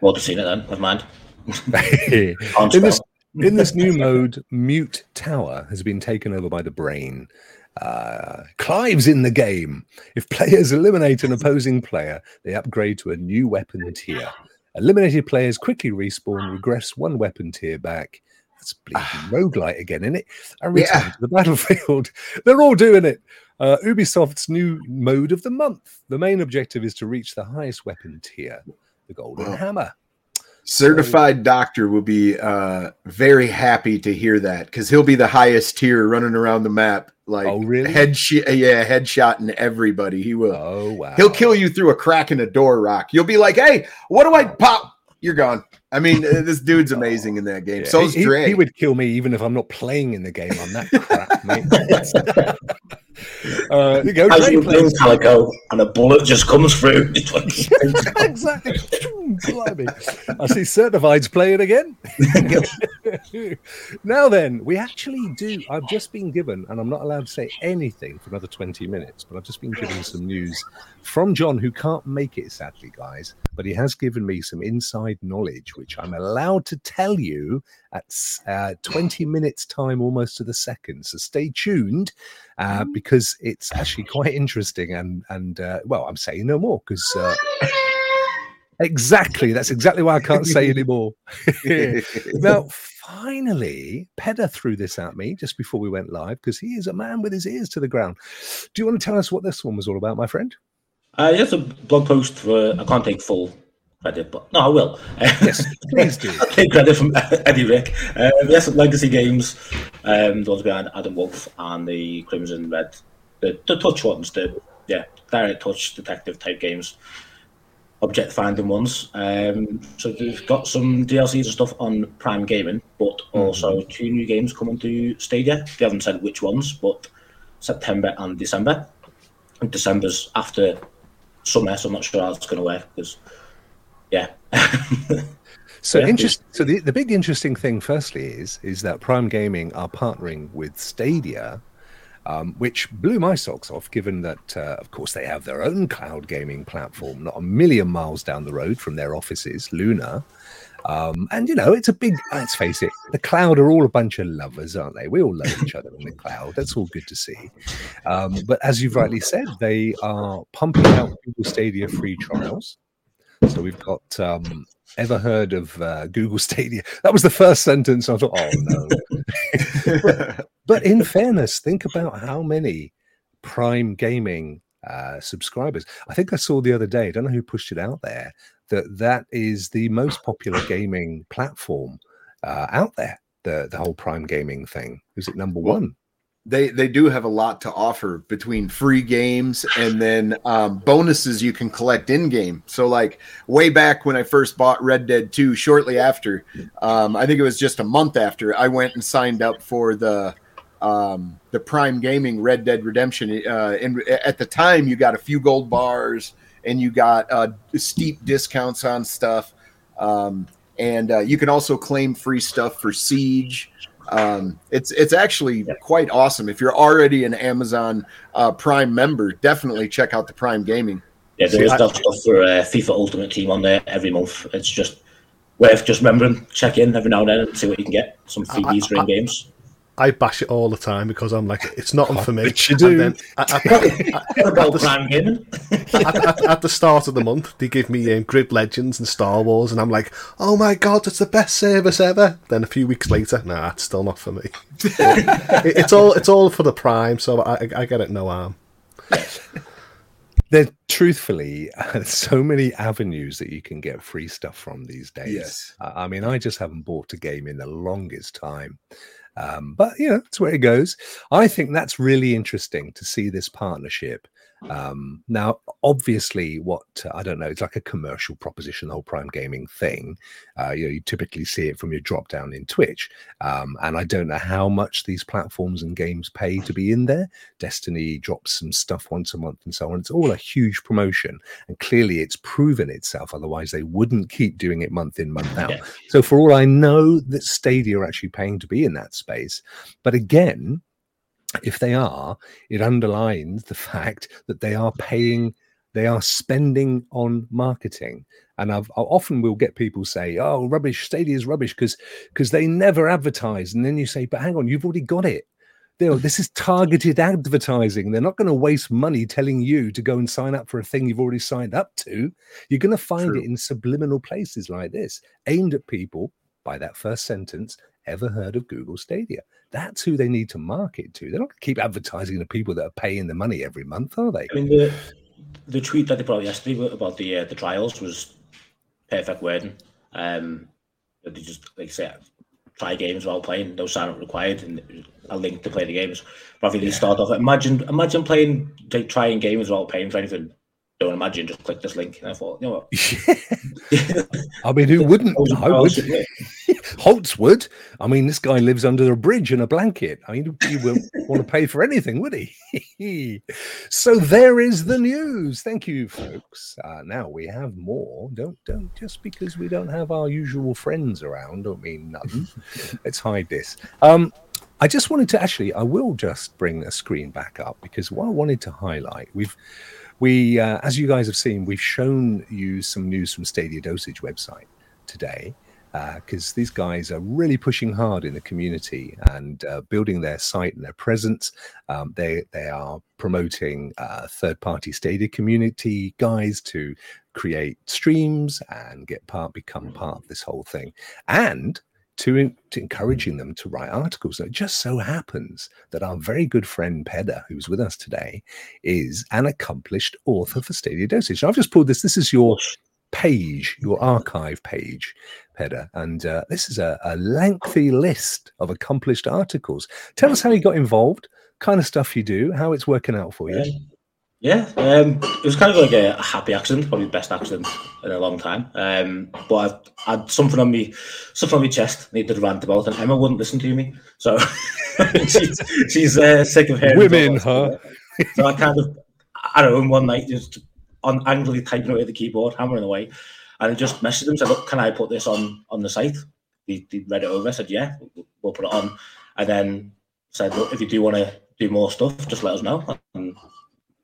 Well, just seen it then. Never mind. <laughs> In this in this new mode, Mute Tower has been taken over by the brain. Uh, Clive's in the game. If players eliminate an opposing player, they upgrade to a new weapon tier. Eliminated players quickly respawn, regress one weapon tier back. That's bleeding roguelite again, isn't it? And return Yeah. to the battlefield. <laughs> They're all doing it. Uh, Ubisoft's new mode of the month. The main objective is to reach the highest weapon tier, the Golden Wow. Hammer. Certified doctor will be uh, very happy to hear that because he'll be the highest tier running around the map, like Oh, really? head sh- yeah, headshotting everybody. He will. Oh wow! He'll kill you through a crack in a door, Rock. You'll be like, "Hey, what do I pop?" You're gone. I mean, <laughs> this dude's amazing in that game. Yeah, So's he, he- he would kill me even if I'm not playing in the game. I'm that crap, mate. <laughs> <laughs> <laughs> uh, you go. As Dre you plays- Calico, and a bullet just comes through. <laughs> <laughs> exactly. Blimey. I see certified's playing again. now then, we actually do. I've just been given, and I'm not allowed to say anything for another 20 minutes, but I've just been given some news from John, who can't make it, sadly, guys. But he has given me some inside knowledge, which I'm allowed to tell you at uh, 20 minutes time, almost to the second. So stay tuned. Uh, because it's actually quite interesting. And and uh, well, I'm saying no more because uh, exactly that's exactly why I can't say anymore. <laughs> now, finally, Pedder threw this at me just before we went live because he is a man with his ears to the ground. Do you want to tell us what this one was all about, my friend? Uh, yes, a blog post for I can't take full credit, but no, I will. Yes, please do. <laughs> I'll take credit from <laughs> Eddie Rick. Uh, yes, Legacy Games, um, the ones behind Adam Wolf and the Crimson Red, the, the touch ones, the yeah, direct touch detective type games, object finding ones. Um, so they've got some DLCs and stuff on Prime Gaming, but also two new games coming to Stadia. They haven't said which ones, but September and December. And December's after summer, so I'm not sure how it's going to work because, yeah. <laughs> So Yeah. interest. So the, the big interesting thing, firstly, is is that Prime Gaming are partnering with Stadia, um, which blew my socks off. Given that, uh, of course, they have their own cloud gaming platform, not a million miles down the road from their offices, Luna. Um, and you know, it's a big. Let's face it, the cloud are all a bunch of lovers, aren't they? We all love each other in the cloud. That's all good to see. Um, but as you've rightly said, they are pumping out Google Stadia free trials. So we've got um, ever heard of uh, Google Stadia? That was the first sentence. I thought, oh no. but, <laughs> but in fairness, think about how many Prime Gaming uh, subscribers. I think I saw the other day. I don't know who pushed it out there. That that is the most popular gaming platform uh, out there. The the whole Prime Gaming thing. Is it number one? They they do have a lot to offer between free games and then um, bonuses you can collect in game. So like way back when I first bought Red Dead 2, shortly after, um, I think it was just a month after, I went and signed up for the um, the Prime Gaming Red Dead Redemption. Uh, and at the time, you got a few gold bars and you got uh, steep discounts on stuff. Um, and uh, you can also claim free stuff for Siege. Um, it's it's actually quite awesome. If you're already an Amazon uh, Prime member, definitely check out the Prime Gaming. Yeah, there See, is I- stuff for uh, FIFA Ultimate Team on there every month. It's just worth just remembering, check in every now and then and see what you can get. Some freebies for in games. I bash it all the time because I'm like, it's not for me. bet you do. <laughs> At, at- at- the start of the month, they give me um, Grid Legends and Star Wars, and I'm like, oh my god, it's the best service ever. Then a few weeks later, nah, it's still not for me. <laughs> It- it's all it's all for the Prime, so I, I get it no harm. There, truthfully, <laughs> so many avenues that you can get free stuff from these days. Yes. I I mean, I just haven't bought a game in the longest time. Um, but you know, that's where it goes. I think that's really interesting to see this partnership. Um, now, obviously, what uh, I don't know, it's like a commercial proposition, the whole Prime Gaming thing. Uh, you know, you typically see it from your drop down in Twitch, um, and I don't know how much these platforms and games pay to be in there. Destiny drops some stuff once a month and so on. It's all a huge promotion, and clearly, it's proven itself. Otherwise, they wouldn't keep doing it month in, month out. Yeah. So, for all I know, that Stadia are actually paying to be in that space. But again, if they are, it underlines the fact that they are paying, they are spending on marketing. And I've I often will get people say, "Oh, rubbish! Stadia is rubbish," because because they never advertise. And then you say, "But hang on, you've already got it." Know, this is targeted advertising. They're not going to waste money telling you to go and sign up for a thing you've already signed up to. You're going to find True. it in subliminal places like this, aimed at people by that first sentence ever heard of Google Stadia. That's who they need to market to. They're not going to keep advertising to people that are paying the money every month, are they? I mean, the the tweet that they put out yesterday about the uh, the trials was perfect wording. Um, they just like I say, try games while playing, no sign up required, and a link to play the games. But I think they start off. Imagine, imagine playing, like, trying games while paying for anything. Don't imagine. Just click this link, and I thought, you know what? <laughs> I mean, who wouldn't? I would. Isn't? Holtz would. I mean, this guy lives under a bridge in a blanket. I mean, he wouldn't want to pay for anything, would he? <laughs> so there is the news. Thank you, folks. Uh, now we have more. Don't don't just because we don't have our usual friends around. Don't mean nothing. <laughs> Let's hide this. Um, I just wanted to actually. I will just bring a screen back up because what I wanted to highlight. We've we, uh, as you guys have seen, we've shown you some news from Stadia Dosage website today. Because uh, these guys are really pushing hard in the community and uh, building their site and their presence. Um, they they are promoting uh, third party Stadia community guys to create streams and get part become part of this whole thing and to, to, encouraging them to write articles. And it just so happens that our very good friend Pedder, who's with us today, is an accomplished author for Stadia Dosage. I've just pulled this. This is your page, your archive page, And uh, this is a, a lengthy list of accomplished articles. Tell us how you got involved, kind of stuff you do, how it's working out for you. Yeah, um, it was kind of like a, happy accident, probably the best accident in a long time. Um, but I had something on me, something on my chest, needed to rant about, and Emma wouldn't listen to me, so <laughs> she's, she's uh, sick of hearing women, huh? so I kind of, I don't know, one night just on angrily typing away the keyboard, hammering away, and I just messaged him, said, "Look, can I put this on on the site?" He, he read it over. I said, "Yeah, we'll put it on," and then said, "Look, if you do want to do more stuff, just let us know." And,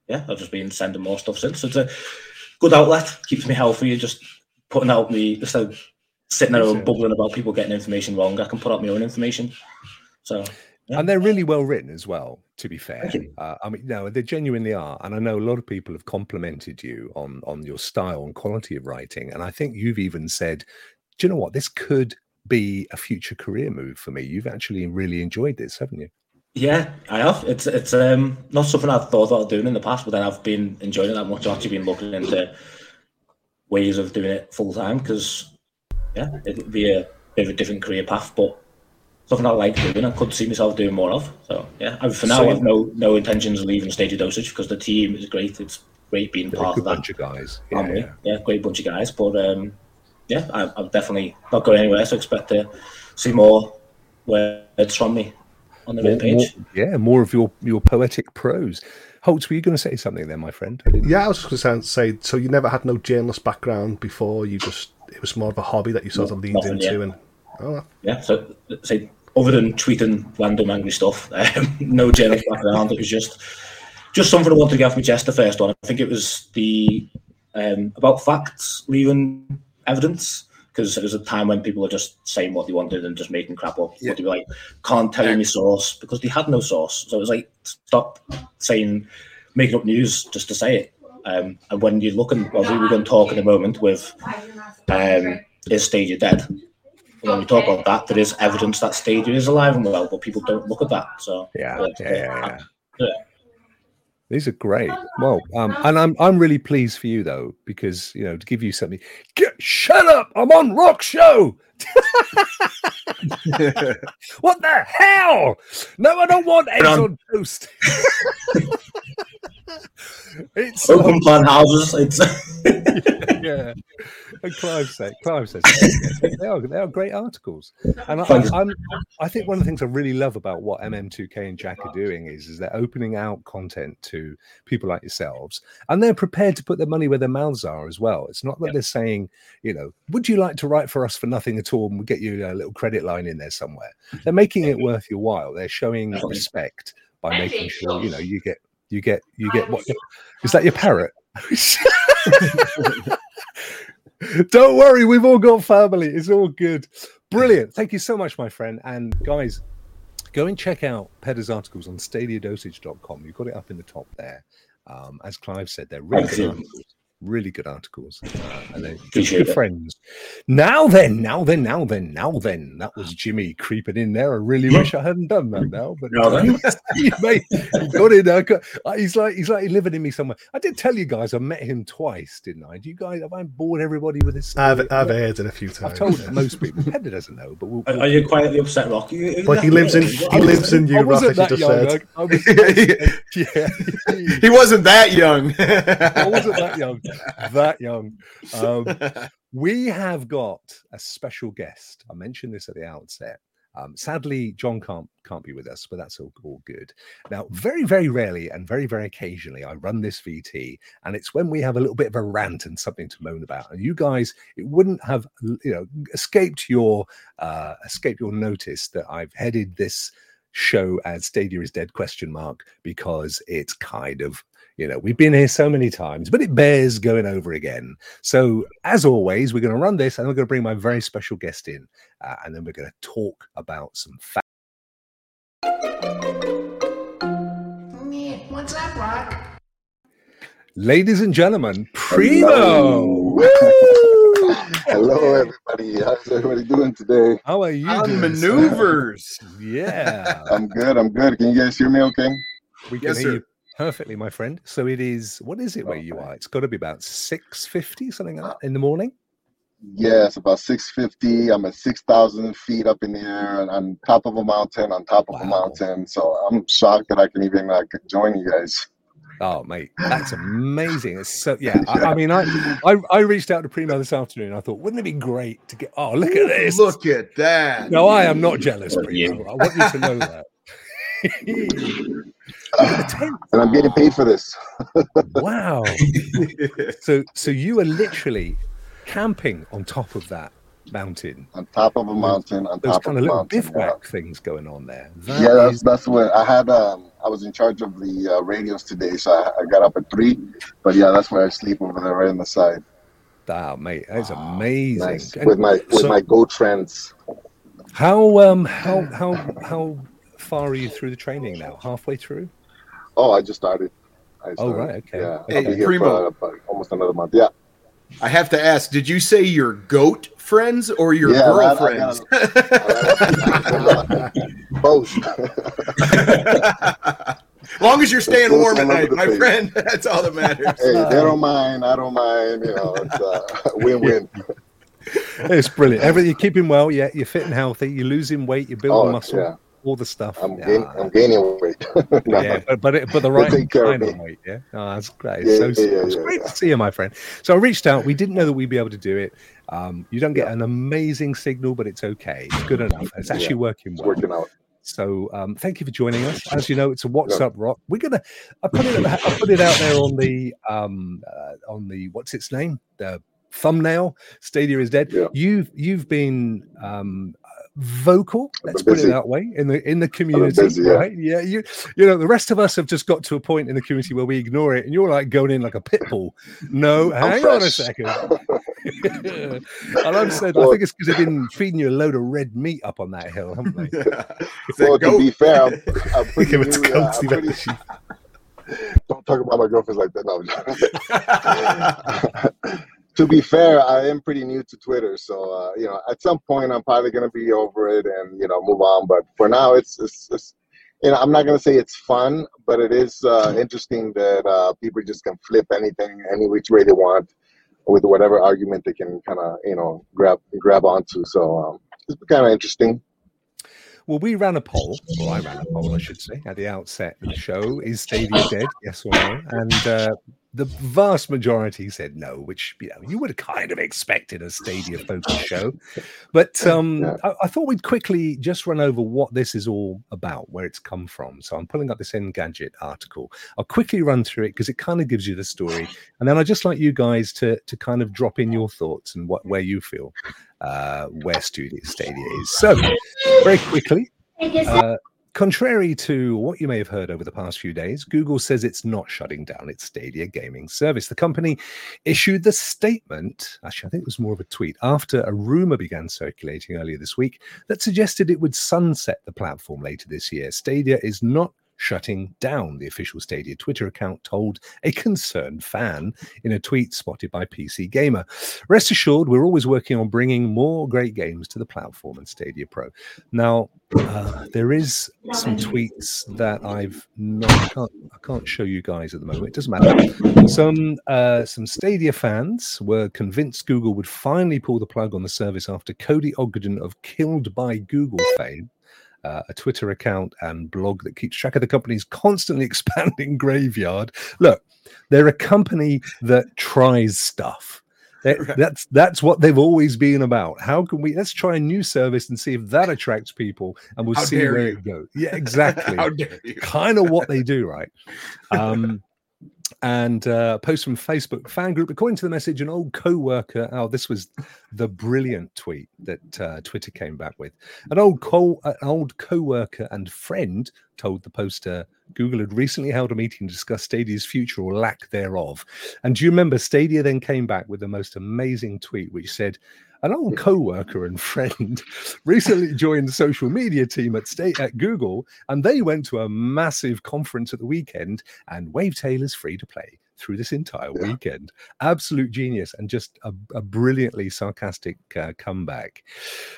yeah, I've just been sending more stuff since. So it's a good outlet, keeps me healthy. Just putting out me instead of sitting there and bubbling about people getting information wrong, I can put out my own information. So yeah. And they're really well written as well, to be fair. Uh, I mean, no, they genuinely are. And I know a lot of people have complimented you on on your style and quality of writing. And I think you've even said, do you know what? This could be a future career move for me. You've actually really enjoyed this, haven't you? Yeah, I have. It's it's um not something I've thought about doing in the past, but then I've been enjoying it that much. I've actually been looking into ways of doing it full time because yeah, it would be a bit of a different career path, but something I like doing. I could see myself doing more of. So yeah, I, for now, so, I've no no intentions of leaving Stadia Dosage because the team is great. It's great being part of that bunch of guys. Yeah, yeah. yeah, great bunch of guys. But um, yeah, I, I'm definitely not going anywhere. So expect to see more words from me on the more, page. More, yeah, more of your your poetic prose. Holtz, were you going to say something there, my friend? I yeah, I was just going to say. So you never had no journalist background before. You just it was more of a hobby that you sort of leaned into, yet. and oh, yeah. So say other than tweeting random angry stuff, <laughs> um, no journalist background. It was just just something I wanted to get off my chest. The first one, I think it was the um, about facts leaving evidence because there was a time when people were just saying what they wanted and just making crap up. Yeah. But they were like, can't tell you my source because they had no source. So it was like, stop saying, making up news just to say it. Um, and when you're looking, well, we're going to talk in a moment with um, Is Stadia Dead? When we talk about that, there is evidence that Stadia is alive and well, but people don't look at that. So, yeah, yeah, yeah. yeah. These are great. Well, um, and I'm I'm really pleased for you though because you know to give you something. Get, shut up! I'm on Rock Show. <laughs> what the hell? No, I don't want eggs on toast. <laughs> it's open plan houses. It's <laughs> yeah. And Clive said, Clive says they are they are great articles, and I, I'm, I think one of the things I really love about what MM2K and Jack are doing is is they're opening out content to people like yourselves, and they're prepared to put their money where their mouths are as well. It's not that they're saying, you know, would you like to write for us for nothing at all, and we'll get you a little credit line in there somewhere. They're making it worth your while. They're showing respect by making sure you know you get you get you get what is that your parrot? <laughs> <laughs> Don't worry, we've all got family. It's all good. Brilliant. Thank you so much, my friend. And guys, go and check out Pedder's articles on stadiadosage.com. You've got it up in the top there. Um, as Clive said, they're really good articles really good articles uh, and they're good, good friends now then now then now then now then. That was jimmy creeping in there. I really wish i hadn't done that now but no, <laughs> he, mate, he got in there. Uh, he's like he's like living in me somewhere. I did tell you guys i met him twice didn't i? Do you guys have i bored everybody with this i've, I've heard it a few times i've told most people. <laughs> Heather doesn't know but we'll, we'll, are you quietly upset rocky but he lives in he lives in europe as you just young, said. I, I was, <laughs> yeah. He wasn't that young. I wasn't that young. That young. Um, we have got a special guest. I mentioned this at the outset. Um, sadly, John can't can't be with us, but that's all, all good. Now, very very rarely and very very occasionally, I run this VT, and it's when we have a little bit of a rant and something to moan about. And you guys, it wouldn't have you know escaped your uh, escaped your notice that I've headed this show as Stadia is dead question mark because it's kind of You know, we've been here so many times, but it bears going over again. So, as always, we're going to run this and I'm going to bring my very special guest in, uh, and then we're going to talk about some facts. What's up, Rock? Ladies and gentlemen, Primo. Hello. Hello, everybody. How's everybody doing today? How are you? On doing, maneuvers. Yeah, I'm good. I'm good. Can you guys hear me okay? we can Yes, hear sir. you perfectly, my friend. So it is. What is it where you are? It's got to be about six fifty, something like uh, that, in the morning. Yeah, it's about 650. I'm at 6,000 feet up in the air and on top of a mountain, on top of a mountain. So I'm shocked that I can even like join you guys. Oh, mate, that's amazing. It's so <laughs> yeah. I, I mean, I, I I reached out to Primo this afternoon. I thought, wouldn't it be great to get? Oh, look at this! Look at that. No, I am not jealous, Primo. I want you to know that. Look at the tent. And I'm getting paid for this. Wow. <laughs> So so you are literally camping on top of that mountain. On top of a mountain, on Those top kind of of a little mountain. bivouac things going on there. That Yeah, that's is- that's what I had. Um, I was in charge of the uh, radios today, so I, I got up at three. But yeah, that's where I sleep over there, right on the side. Wow, mate, that's amazing. Nice. With my with so- my Go Trends. How um how how how far are you through the training now? Halfway through? Oh, I just started. I Oh, right, okay. Yeah, Hey, I'll be here Primo. for about almost another month. Yeah. I have to ask, did you say your goat friends or your Yeah, girlfriends? <laughs> Both. <laughs> long as you're staying Both warm at night, my place. friend. <laughs> That's all that matters. hey, they don't mind. I don't mind. You know, it's uh, win-win. It's brilliant. Everything you're keeping well, yeah, you're fit and healthy, you're losing weight, you're building Oh, muscle, yeah. All the stuff. I'm, Yeah. gain, I'm gaining weight. <laughs> No, yeah, but but, it, but the right care of kind of weight. Yeah, oh, that's great. Yeah, so yeah, it's great to see you, my friend. So I reached out. We didn't know that we'd be able to do it. Um, you don't get an amazing signal, but it's okay. It's good enough. It's actually working It's well. working out. So um, thank you for joining us. As you know, it's a What's Up Rock. We're gonna. I put it. I put it out there on the um uh, on the what's its name the thumbnail. Stadia is dead. Yeah. You've you've been um vocal. Let's put it that way in the in the community. busy, yeah. Right? Yeah. You you know the rest of us have just got to a point in the community where we ignore it, and you're like going in like a pit bull. No, <laughs> I'm hang on a second. and I've said I think it's because they've been feeding you a load of red meat up on that hill, haven't they? That <laughs> Well, to be fair, I'm, <laughs> I'm pretty Give it to new, uh, Coates, I'm pretty- Don't talk about my girlfriends like that. No. To be fair, I am pretty new to Twitter, so uh, you know, at some point, I'm probably gonna be over it and you know move on. But for now, it's it's, it's you know, I'm not gonna say it's fun, but it is uh, interesting that uh, people just can flip anything any which way they want with whatever argument they can kind of you know grab grab onto. So um, it's kind of interesting. Well, we ran a poll, or I ran a poll, I should say, at the outset of the show. Is Stadia dead? Yes or no? And uh, the vast majority said no, which you know you would have kind of expected a Stadia focused show. But um, Yeah. I, I thought we'd quickly just run over what this is all about, where it's come from. So I'm pulling up this Engadget article. I'll quickly run through it because it kind of gives you the story, and then I'd just like you guys to to kind of drop in your thoughts and what where you feel uh, where Studio Stadia is. So very quickly. Uh, contrary to what you may have heard over the past few days, Google says it's not shutting down its Stadia gaming service. The company issued the statement, actually, I think it was more of a tweet, after a rumor began circulating earlier this week that suggested it would sunset the platform later this year. Stadia is not shutting down, the official Stadia Twitter account told a concerned fan in a tweet spotted by PC Gamer. Rest assured, we're always working on bringing more great games to the platform and Stadia Pro. Now, uh, there is some tweets that I've not I can't, I can't show you guys at the moment. It doesn't matter. Some uh, some Stadia fans were convinced Google would finally pull the plug on the service after Cody Ogden of Killed by Google fame. Uh, a Twitter account and blog that keeps track of the company's constantly <laughs> expanding graveyard. Look, they're a company that tries stuff. <laughs> Right. That's that's what they've always been about. How can we? Let's try a new service and see if that attracts people, and we'll How see where you. it goes. Yeah, exactly. <laughs> How dare you? kind of what they do, right? Um, and uh, post from Facebook fan group. According to the message, an old co-worker. Oh, this was the brilliant tweet that uh, Twitter came back with. An old co an old co-worker and friend told the poster Google had recently held a meeting to discuss Stadia's future or lack thereof. And do you remember Stadia then came back with the most amazing tweet, which said, an old co-worker and friend <laughs> recently joined the social media team at state at Google, and they went to a massive conference at the weekend. And Wavetale is free to play through this entire yeah. weekend. Absolute genius and just a, a brilliantly sarcastic uh, comeback.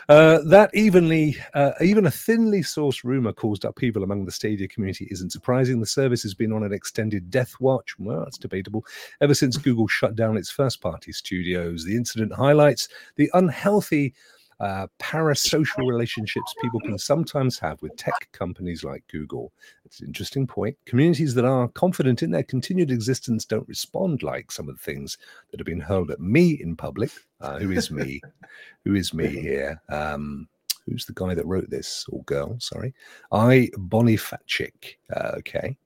Uh, that evenly, uh, even a thinly sourced rumor caused upheaval among the Stadia community isn't surprising. The service has been on an extended death watch. Well, that's debatable. Ever since Google shut down its first party studios, the incident highlights the unhealthy uh, parasocial relationships people can sometimes have with tech companies like Google. It's an interesting point. Communities that are confident in their continued existence don't respond like some of the things that have been hurled at me in public. Uh, who is me? <laughs> who is me here? Um, who's the guy that wrote this or girl? Sorry, I Bonifacic. Uh, okay.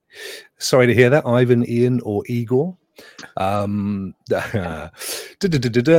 Sorry to hear that, Ivan, Ian, or Igor. Um, <laughs>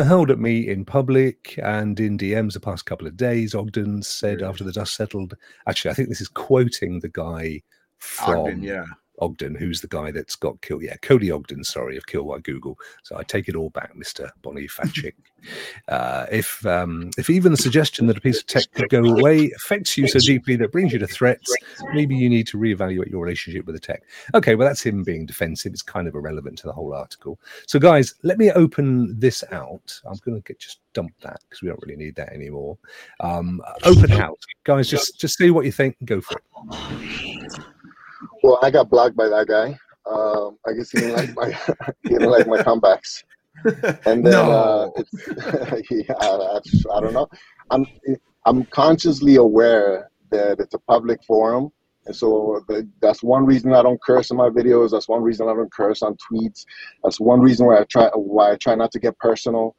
held at me in public and in DMs the past couple of days. Ogden said after the dust settled. Actually, I think this is quoting the guy from Ogden, yeah. Ogden, who's the guy that's got killed. Yeah, Cody Ogden, sorry, of Kill by Google. So I take it all back, Mr. Bonifacic. <laughs> uh, if um, if even the suggestion that a piece of tech could go away affects you so deeply that brings you to threats, maybe you need to reevaluate your relationship with the tech. Okay, well, that's him being defensive. It's kind of irrelevant to the whole article. So, guys, let me open this out. I'm going to get just dump that because we don't really need that anymore. Um, open out, guys. Just just see what you think. And go for it. Well, I got blocked by that guy. Um, I guess he didn't like my <laughs> he didn't like my comebacks. And then no. uh, it's, <laughs> yeah, I, I don't know. I'm I'm consciously aware that it's a public forum, and so the, that's one reason I don't curse in my videos. That's one reason I don't curse on tweets. That's one reason why I try why I try not to get personal.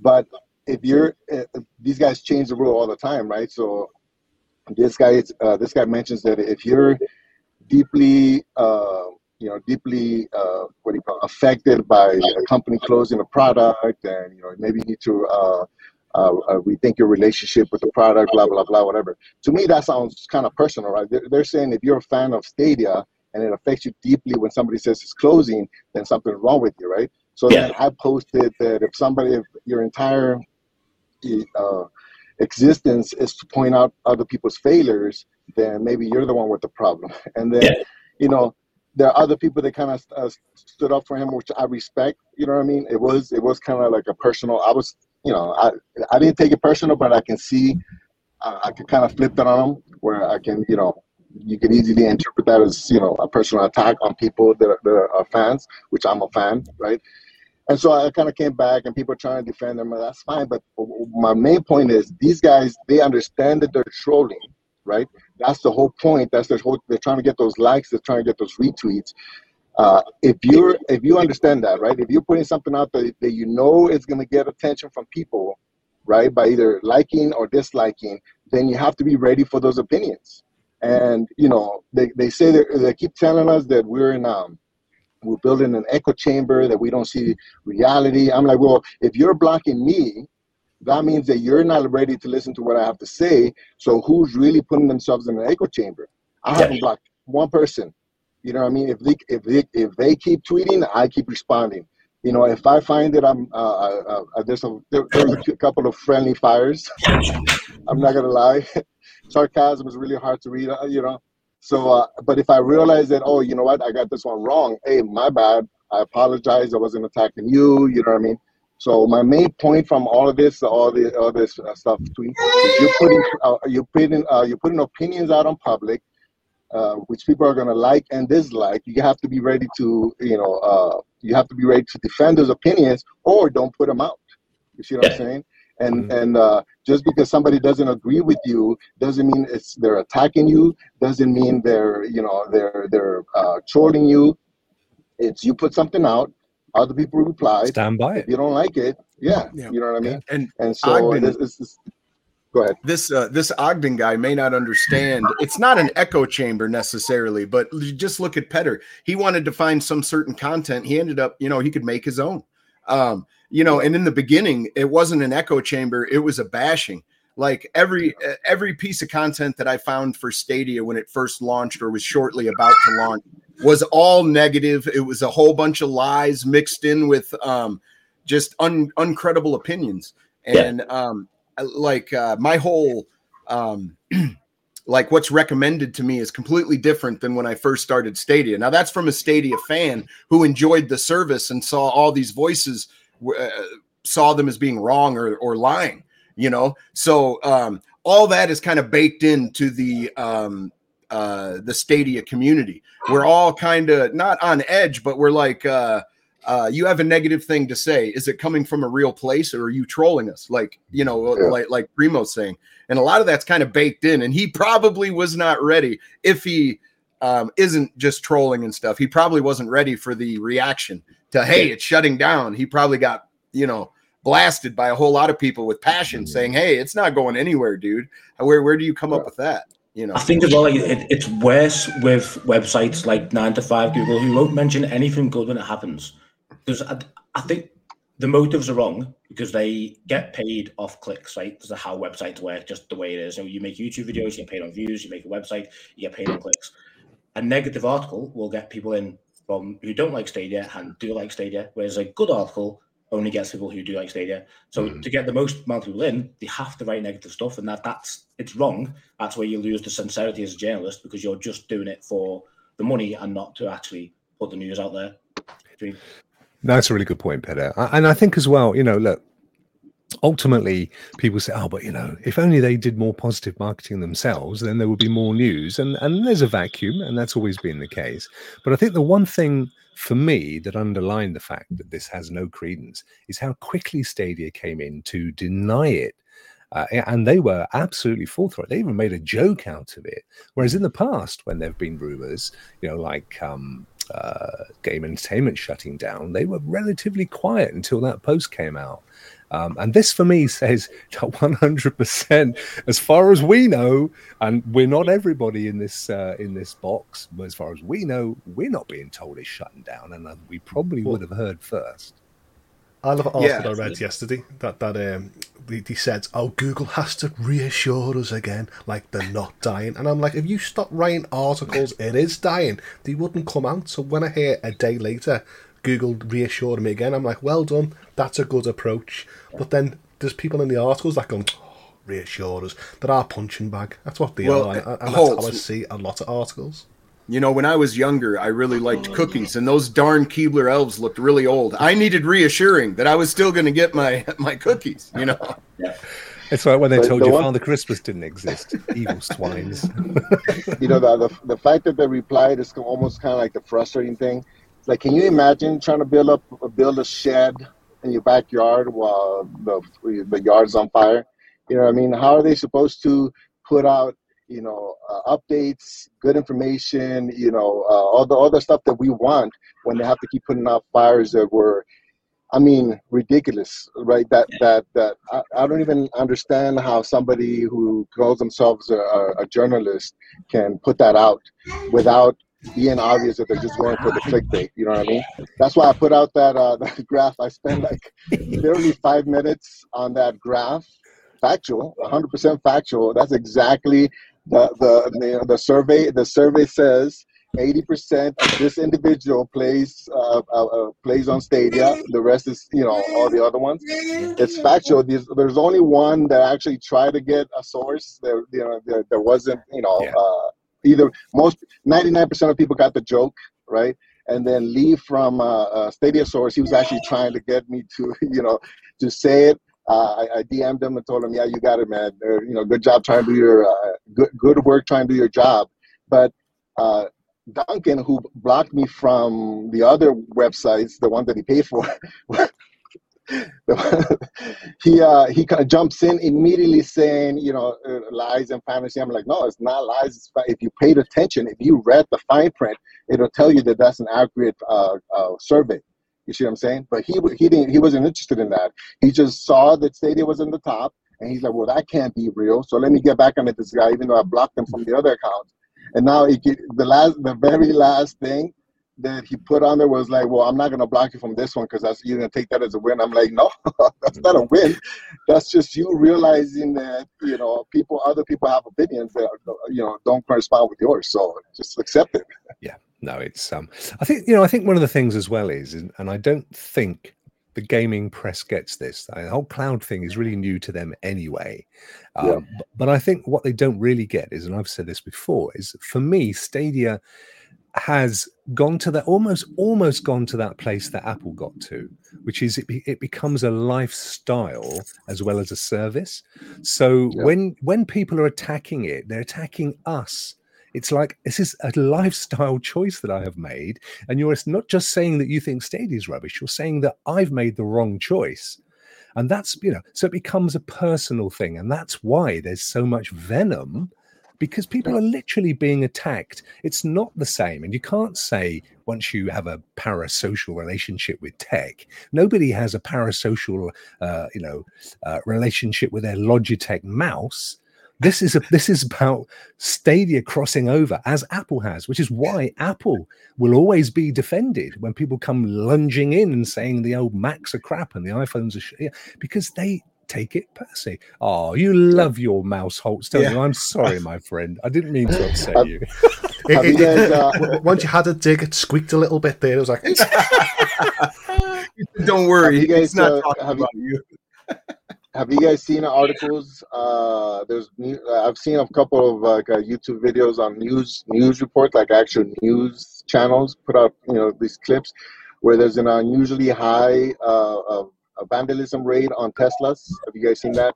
But if you're if these guys change the rule all the time, right? So this guy uh, this guy mentions that if you're deeply, uh, you know, deeply, uh, what do you call, it, affected by a company closing a product, and you know, maybe you need to uh, uh, uh, rethink your relationship with the product, blah blah blah, whatever. To me, that sounds kind of personal, right? They're, they're saying if you're a fan of Stadia and it affects you deeply when somebody says it's closing, then something's wrong with you, right? So yeah. then I posted that if somebody, if your entire uh, existence is to point out other people's failures, then maybe you're the one with the problem. <laughs> And then, yeah. you know, there are other people that kind of uh, stood up for him, which I respect. You know what I mean? It was it was kind of like a personal. I was, you know, I I didn't take it personal, but I can see uh, I could kind of flip that on him, where I can, you know, you can easily interpret that as you know a personal attack on people that are, that are fans, which I'm a fan, right? And so I kind of came back, and people trying to defend them. That's fine, but my main point is these guys they understand that they're trolling, right? That's the whole point. That's their whole. They're trying to get those likes. They're trying to get those retweets. Uh, if you're if you understand that, right? If you're putting something out there that you know is going to get attention from people, right, by either liking or disliking, then you have to be ready for those opinions. And you know, they, they say that they keep telling us that we're in um we're building an echo chamber that we don't see reality. I'm like, well, if you're blocking me, that means that you're not ready to listen to what I have to say. So who's really putting themselves in an echo chamber? I haven't blocked one person. You know what I mean? If they if they if they keep tweeting, I keep responding. You know, if I find that I'm uh, uh, uh, there's a there, there's a couple of friendly fires. <laughs> I'm not gonna lie. <laughs> Sarcasm is really hard to read. Uh, you know, so, uh, but if I realize that, oh, you know what, I got this one wrong. Hey, my bad. I apologize. I wasn't attacking you. You know what I mean? So my main point from all of this, all the all this uh, stuff between, is you're putting uh, you're putting uh, you're putting opinions out on public, uh, which people are gonna like and dislike. You have to be ready to you know uh, you have to be ready to defend those opinions or don't put them out. You see what yeah. I'm saying? and mm-hmm. and uh, just because somebody doesn't agree with you doesn't mean it's they're attacking you doesn't mean they're you know they're they're uh, trolling you it's you put something out other people reply stand by it if you don't like it yeah, yeah. you know what i mean and and so been, it's, it's, Go ahead. This uh, this Ogden guy may not understand. It's not an echo chamber necessarily, but just look at Pedder. He wanted to find some certain content. He ended up, you know, he could make his own. Um, you know, and in the beginning, it wasn't an echo chamber; it was a bashing. Like every every piece of content that I found for Stadia when it first launched or was shortly about to launch was all negative. It was a whole bunch of lies mixed in with um, just un, uncredible opinions. And yeah. um, like uh, my whole um, <clears throat> like what's recommended to me is completely different than when I first started Stadia. Now that's from a Stadia fan who enjoyed the service and saw all these voices uh, saw them as being wrong or, or lying, you know? So um, all that is kind of baked into the um, uh, the Stadia community. We're all kind of not on edge, but we're like, uh, uh, you have a negative thing to say. Is it coming from a real place or are you trolling us? Like, you know, yeah. like like Primo's saying. And a lot of that's kind of baked in. And he probably was not ready if he um, isn't just trolling and stuff. He probably wasn't ready for the reaction to, hey, it's shutting down. He probably got, you know, blasted by a whole lot of people with passion mm-hmm. saying, hey, it's not going anywhere, dude. Where, where do you come up with that? You know, I think as well, like, it, it's worse with websites like Nine to Five Google who won't mention anything good when it happens because I, I think the motives are wrong because they get paid off clicks, right? This is how websites work, just the way it is. So you make YouTube videos, you get paid on views. You make a website, you get paid on clicks. A negative article will get people in from who don't like Stadia and do like Stadia, whereas a good article only gets people who do like Stadia. So mm. to get the most amount of people in, they have to write negative stuff, and that that's it's wrong. That's where you lose the sincerity as a journalist because you're just doing it for the money and not to actually put the news out there. That's a really good point, Peter. And I think as well, you know, look, ultimately people say, oh, but you know, if only they did more positive marketing themselves, then there would be more news. And and there's a vacuum, and that's always been the case. But I think the one thing for me that underlined the fact that this has no credence is how quickly Stadia came in to deny it. Uh, and they were absolutely forthright. They even made a joke out of it. Whereas in the past, when there have been rumors, you know, like um, uh, game entertainment shutting down, they were relatively quiet until that post came out. Um, and this for me says <laughs> 100%, as far as we know, and we're not everybody in this uh, in this box, but as far as we know, we're not being told it's shutting down, and uh, we probably would have heard first. I love an article yeah. I read yesterday that that um, he, he said, "Oh, Google has to reassure us again, like they're not dying." And I'm like, if you stop writing articles, it is dying. They wouldn't come out. So when I hear a day later, Google reassured me again, I'm like, well done. That's a good approach. But then there's people in the articles that go, oh, reassure us. They're our punching bag. That's what they well, are. And, and that's how I see a lot of articles. You know, when I was younger, I really liked oh, cookies, and those darn Keebler elves looked really old. I needed reassuring that I was still going to get my <laughs> my cookies. You know. <laughs> It's like when they but told the you one, Father Christmas didn't exist. <laughs> Evil swines. you know, the, the, the fact that they replied is almost kind of like the frustrating thing. Like, can you imagine trying to build up build a shed in your backyard while the the yard's on fire? You know what I mean? How are they supposed to put out you know, uh, updates, good information, you know, uh, all the other stuff that we want when they have to keep putting out fires that were, I mean, ridiculous, right? That that that I, I don't even understand how somebody who calls themselves a, a journalist can put that out without being obvious that they're just going for the clickbait. You know what I mean? That's why I put out that uh, <laughs> that graph. I spent like literally five minutes on that graph factual, 100% factual. That's exactly the the the, the survey the survey says 80% of this individual plays uh, uh, uh, plays on Stadia. The rest is, you know, all the other ones. It's factual. There's, there's only one that actually tried to get a source. There, you know, there, there wasn't, you know, yeah. uh, either most 99% of people got the joke, right? And then Lee from uh, uh, Stadia Source, he was actually trying to get me to, <laughs> you know, to say it uh, I, I, DM'd him and told him, "Yeah, you got it, man. You know, good job trying to do your uh, good good work trying to do your job." But uh, Duncan, who blocked me from the other websites, the one that he paid for, <laughs> <laughs> he uh, he kind of jumps in immediately saying, you know, uh, lies and fantasy. I'm like, no, it's not lies. It's if you paid attention, if you read the fine print, it'll tell you that that's an accurate uh, uh, survey. You see what I'm saying? But he he didn't he wasn't interested in that. He just saw that Stadia was in the top, And he's like, well, that can't be real. So let me get back on it this guy, even though I blocked him from the other accounts. And now it, the last, the very last thing that he put on there was like, well, I'm not going to block you from this one because that's you're going to take that as a win. I'm like, no, <laughs> that's not a win. That's just you realizing that you know people, other people have opinions that you know don't correspond with yours. So just accept it. Yeah, no, it's um. I think you know. I think one of the things as well is, and I don't think the gaming press gets this. The whole cloud thing is really new to them anyway. Um, yeah. but, but I think what they don't really get is, and I've said this before, is for me, Stadia has gone to that almost almost gone to that place that apple got to which is it, it becomes a lifestyle as well as a service. So yeah. when when people are attacking it they're attacking us. It's like this is a lifestyle choice that i have made. And you're not just saying that you think stadia is rubbish you're saying that i've made the wrong choice. And that's you know so it becomes a personal thing. And that's why there's so much venom because people are literally being attacked. It's not the same. And you can't say once you have a parasocial relationship with tech, nobody has a parasocial, uh, you know, uh, relationship with their Logitech mouse. This is a this is about Stadia crossing over as Apple has, which is why Apple will always be defended when people come lunging in and saying the old Macs are crap and the iPhones are shit, because they take it personally. Oh, you love your mouse Holtz, don't yeah. you? I'm sorry, my friend. I didn't mean to upset um, you. <laughs> it, it, guys, uh, once you had a dig, it squeaked a little bit there. It was like, <laughs> don't worry, guys, not uh, have you, you. <laughs> have you guys seen articles? Uh, there's uh, I've seen a couple of like uh, YouTube videos on news news reports, like actual news channels put out you know these clips where there's an unusually high uh, a vandalism raid on Teslas. Have you guys seen that?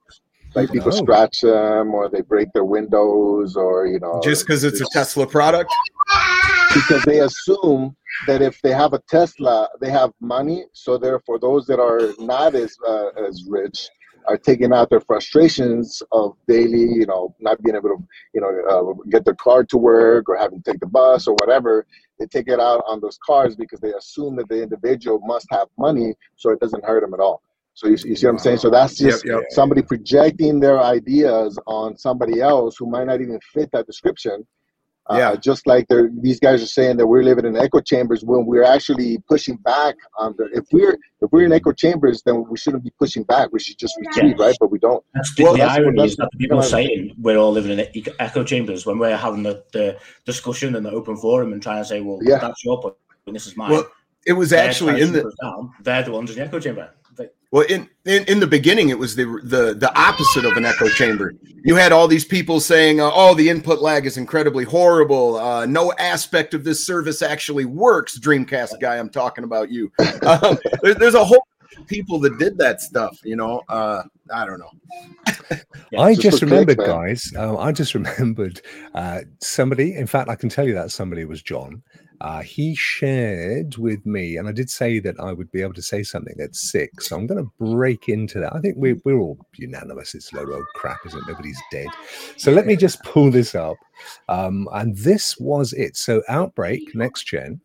Like people no. scratch them or they break their windows or you know just because it's a Tesla product. Because they assume that if they have a Tesla, they have money. So therefore, those that are not as uh, as rich are taking out their frustrations of daily, you know, not being able to, you know, uh, get their car to work or having to take the bus or whatever. They take it out on those cars because they assume that the individual must have money, so it doesn't hurt them at all. So you, you see what I'm saying? So that's just yep, yep. somebody projecting their ideas on somebody else who might not even fit that description uh, yeah. just like these guys are saying that we're living in echo chambers when we're actually pushing back on the. If we're if we're in echo chambers, then we shouldn't be pushing back. We should just retreat, yeah. right? But we don't. That's the, well, the that's irony is that the people are saying we're all living in echo chambers when we're having the, the discussion in the open forum and trying to say, well, yeah. that's your point and this is mine. Well, it was actually in the. Down, they're the ones in the echo chamber. Well, in, in, in the beginning, it was the the the opposite of an echo chamber. You had all these people saying, uh, "Oh, the input lag is incredibly horrible. Uh, no aspect of this service actually works." Dreamcast guy, I'm talking about you. <laughs> Um, there, there's a whole people that did that stuff. You know, uh, I don't know. <laughs> yeah, I just remembered, guys. Uh, I just remembered uh, somebody. In fact, I can tell you that somebody was John uh, he shared with me, and I did say that I would be able to say something at six. So I'm going to break into that. I think we're, we're all unanimous. It's low road crap, isn't it? Nobody's dead. So let me just pull this up. Um, and this was it. So Outbreak Next Gen.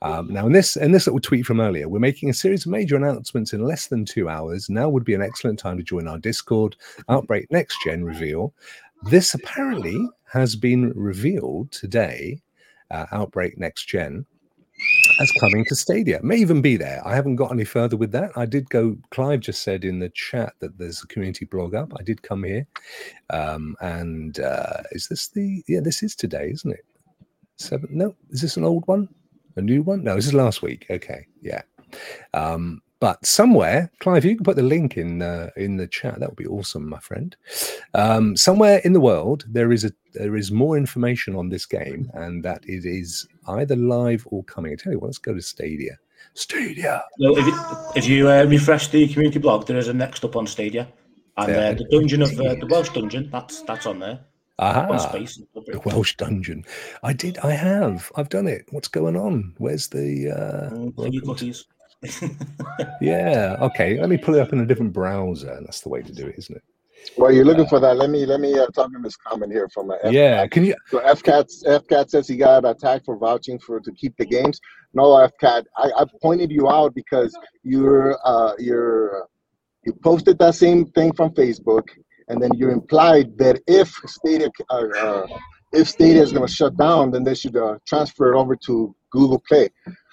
Um, now, in this in this little tweet from earlier, we're making a series of major announcements in less than two hours. Now would be an excellent time to join our Discord. Outbreak Next Gen reveal. This apparently has been revealed today uh, Outbreak Next Gen as coming to Stadia. May even be there. I haven't got any further with that. I did go. Clive just said in the chat that there's a community blog up. I did come here, um, and uh, is this the? Yeah, this is today, isn't it? Seven? No, is this an old one? A new one? No, this is last week. Okay, yeah. Um, but somewhere, Clive, you can put the link in uh, in the chat. That would be awesome, my friend. Um, somewhere in the world, there is a there is more information on this game, and that it is either live or coming. I tell you what, let's go to Stadia. Stadia. Well, if you, if you uh, refresh the community blog, there is a next up on Stadia, and uh, the dungeon of uh, the Welsh dungeon that's that's on there. Space. the Welsh dungeon. I did. I have. I've done it. What's going on? Where's the? Uh, mm, <laughs> yeah. Okay. Let me pull it up in a different browser. That's the way to do it, isn't it? Well, you're looking uh, for that. Let me let me uh, talk in this comment here from a F- yeah. Can you? So FCAT FCAT says he got attacked for vouching for to keep the games. No, FCAT. I, I pointed you out because you're uh you're you posted that same thing from Facebook. and then you implied that if Stadia uh, uh, if Stadia is going to shut down, then they should uh, transfer it over to Google Play.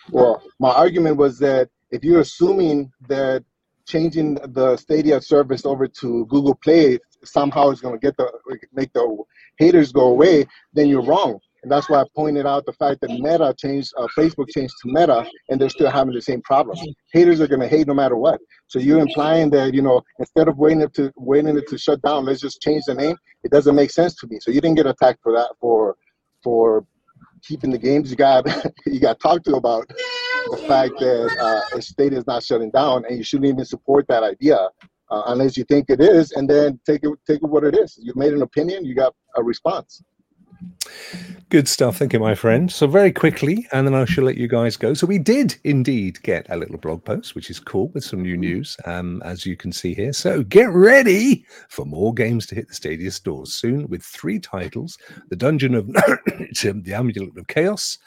Well, my argument was that if you're assuming that changing the Stadia service over to Google Play somehow is going to get the make the haters go away, then you're wrong. And that's why I pointed out the fact that Meta changed, uh, Facebook changed to Meta, and they're still having the same problem. Haters are going to hate no matter what. So you're implying that you know instead of waiting it to waiting it to shut down, let's just change the name. It doesn't make sense to me. So you didn't get attacked for that for for keeping the games. You got <laughs> you got talked to about the fact that uh, Stadia is not shutting down, and you shouldn't even support that idea uh, unless you think it is, and then take it take it what it is. You made an opinion, you got a response. Good stuff. Thank you, my friend. So, very quickly, and then I shall let you guys go. So, we did indeed get a little blog post, which is cool with some new news, um, as you can see here. So, get ready for more games to hit the Stadia stores soon with three titles The Dungeon of <coughs> the Amulet of Chaos,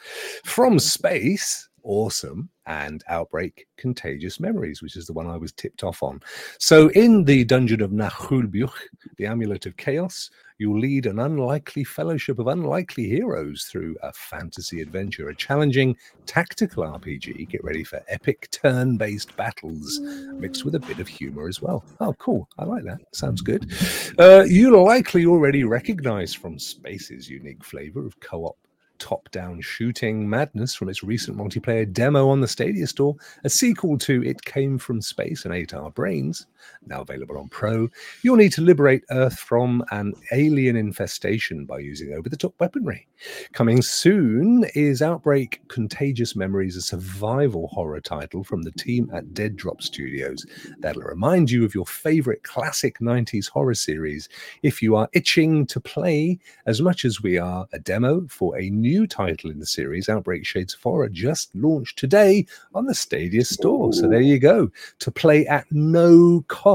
From Space, awesome and outbreak contagious memories which is the one i was tipped off on. So in the dungeon of Naheulbeuk the amulet of chaos you'll lead an unlikely fellowship of unlikely heroes through a fantasy adventure a challenging tactical rpg get ready for epic turn-based battles mixed with a bit of humor as well. Oh cool. I like that. Sounds good. Uh, you'll likely already recognize from space's unique flavor of co-op top down shooting madness from its recent multiplayer demo on the Stadia store, a sequel to It Came from Space and Ate Our Brains, now available on Pro. You'll need to liberate Earth from an alien infestation by using over the top weaponry. Coming soon is Outbreak Contagious Memories, a survival horror title from the team at Dead Drop Studios that'll remind you of your favorite classic 90s horror series. If you are itching to play as much as we are, a demo for a new title in the series, Outbreak Shades of Horror, just launched today on the Stadia store. So there you go, to play at no cost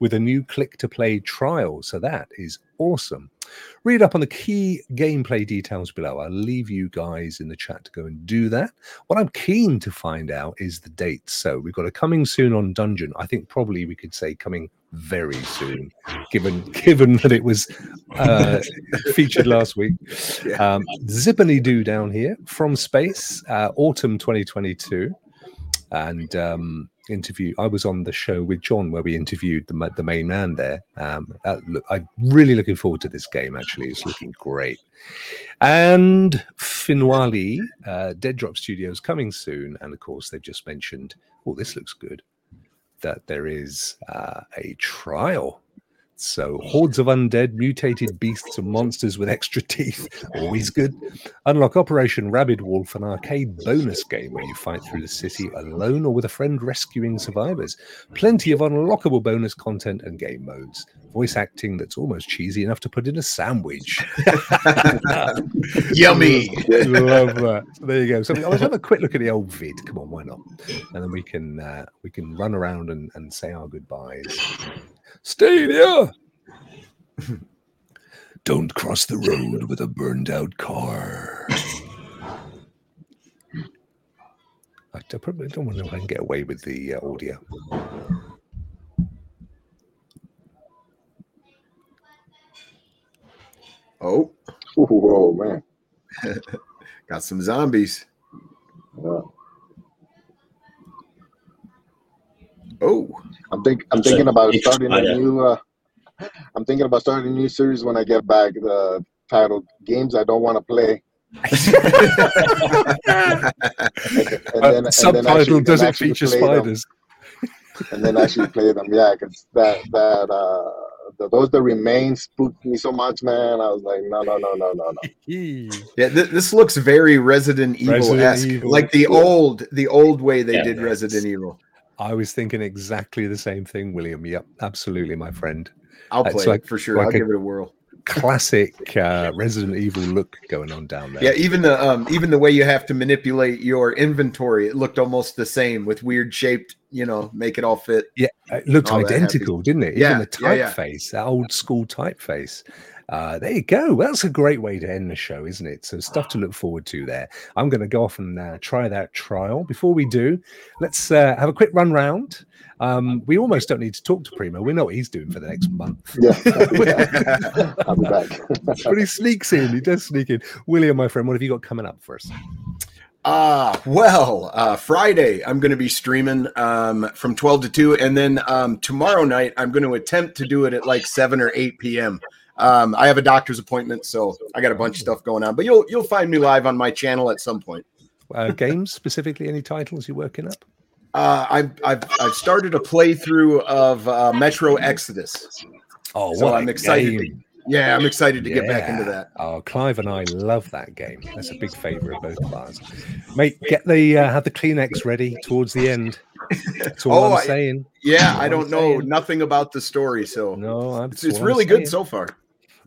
with a new click to play trial. So that is awesome. Read up on the key gameplay details below. I'll leave you guys in the chat to go and do that. What I'm keen to find out is the dates. So we've got a coming soon on Dungeon. I think probably we could say coming very soon, given <laughs> given that it was uh, <laughs> featured last week. Um, Zippany Doo down here from space, uh, autumn 2022, and um, interview. I was on the show with John where we interviewed the the main man there. Um, that, look, I'm really looking forward to this game. Actually, it's looking great. And Finwali, uh, Dead Drop Studios coming soon, and of course they've just mentioned. Oh, this looks good. That there is uh, a trial. So, hordes of undead, mutated beasts, and monsters with extra teeth. Always good. Unlock Operation Rabid Wolf, an arcade bonus game where you fight through the city alone or with a friend rescuing survivors. Plenty of unlockable bonus content and game modes. Voice acting that's almost cheesy enough to put in a sandwich. <laughs> Yummy. Love that. So there you go. So let's have a quick look at the old vid. Come on, why not? And then we can uh, we can run around and, and say our goodbyes. Stadia. <laughs> Don't cross the road with a burned out car. I probably don't want to know if I can get away with the uh, audio. Oh, Whoa, man. <laughs> got some zombies. Yeah. Oh, I'm think I'm So, thinking about starting a new. Uh, I'm thinking about starting a new series when I get back. The titled "Games I Don't Want to Play," <laughs> and then, and subtitle does it feature play them, spiders? and then actually play them. Yeah, because that that uh, the, those that remain spooked me so much, man. I was like, no, no, no, no, no, no. <laughs> yeah. Th- this looks very Resident Evil esque, like the old, the old way they Yeah, did. Resident Evil. I was thinking exactly the same thing, William. Yep, absolutely, my friend. I'll It's play like- it for sure. like I'll give it a whirl. Classic uh, Resident Evil look going on down there. Yeah, even the um, even the way you have to manipulate your inventory, it looked almost the same with weird shaped. You know, make it all fit. Yeah, it looked identical, didn't it? Yeah, Even the yeah, yeah. typeface, that old school typeface. Uh, there you go. That's a great way to end the show, isn't it? So stuff to look forward to there. I'm going to go off and uh, try that trial. Before we do, let's uh, have a quick run round. Um, we almost don't need to talk to Primo. We know what he's doing for the next month. Yeah, <laughs> I'll be back. but he sneaks in. He does sneak in. William, my friend, what have you got coming up for us? Ah, well, uh, Friday I'm going to be streaming um, from 12 to 2, and then um, tomorrow night I'm going to attempt to do it at like 7 or 8 p.m. Um, I have a doctor's appointment, so I got a bunch of stuff going on. But you'll you'll find me live on my channel at some point. Uh, games specifically? Any titles you're working up? Uh, I've, I've I've started a playthrough of uh, Metro Exodus. Oh, So I'm excited to- Yeah, I'm excited to get back into that. Oh, Clive and I love that game. That's a big favourite of both of ours. Mate, get the uh, have the Kleenex ready towards the end. That's all <laughs> Oh, I'm I- saying. Yeah, I I'm don't know saying. nothing about the story, so No, it's, it's really good so far.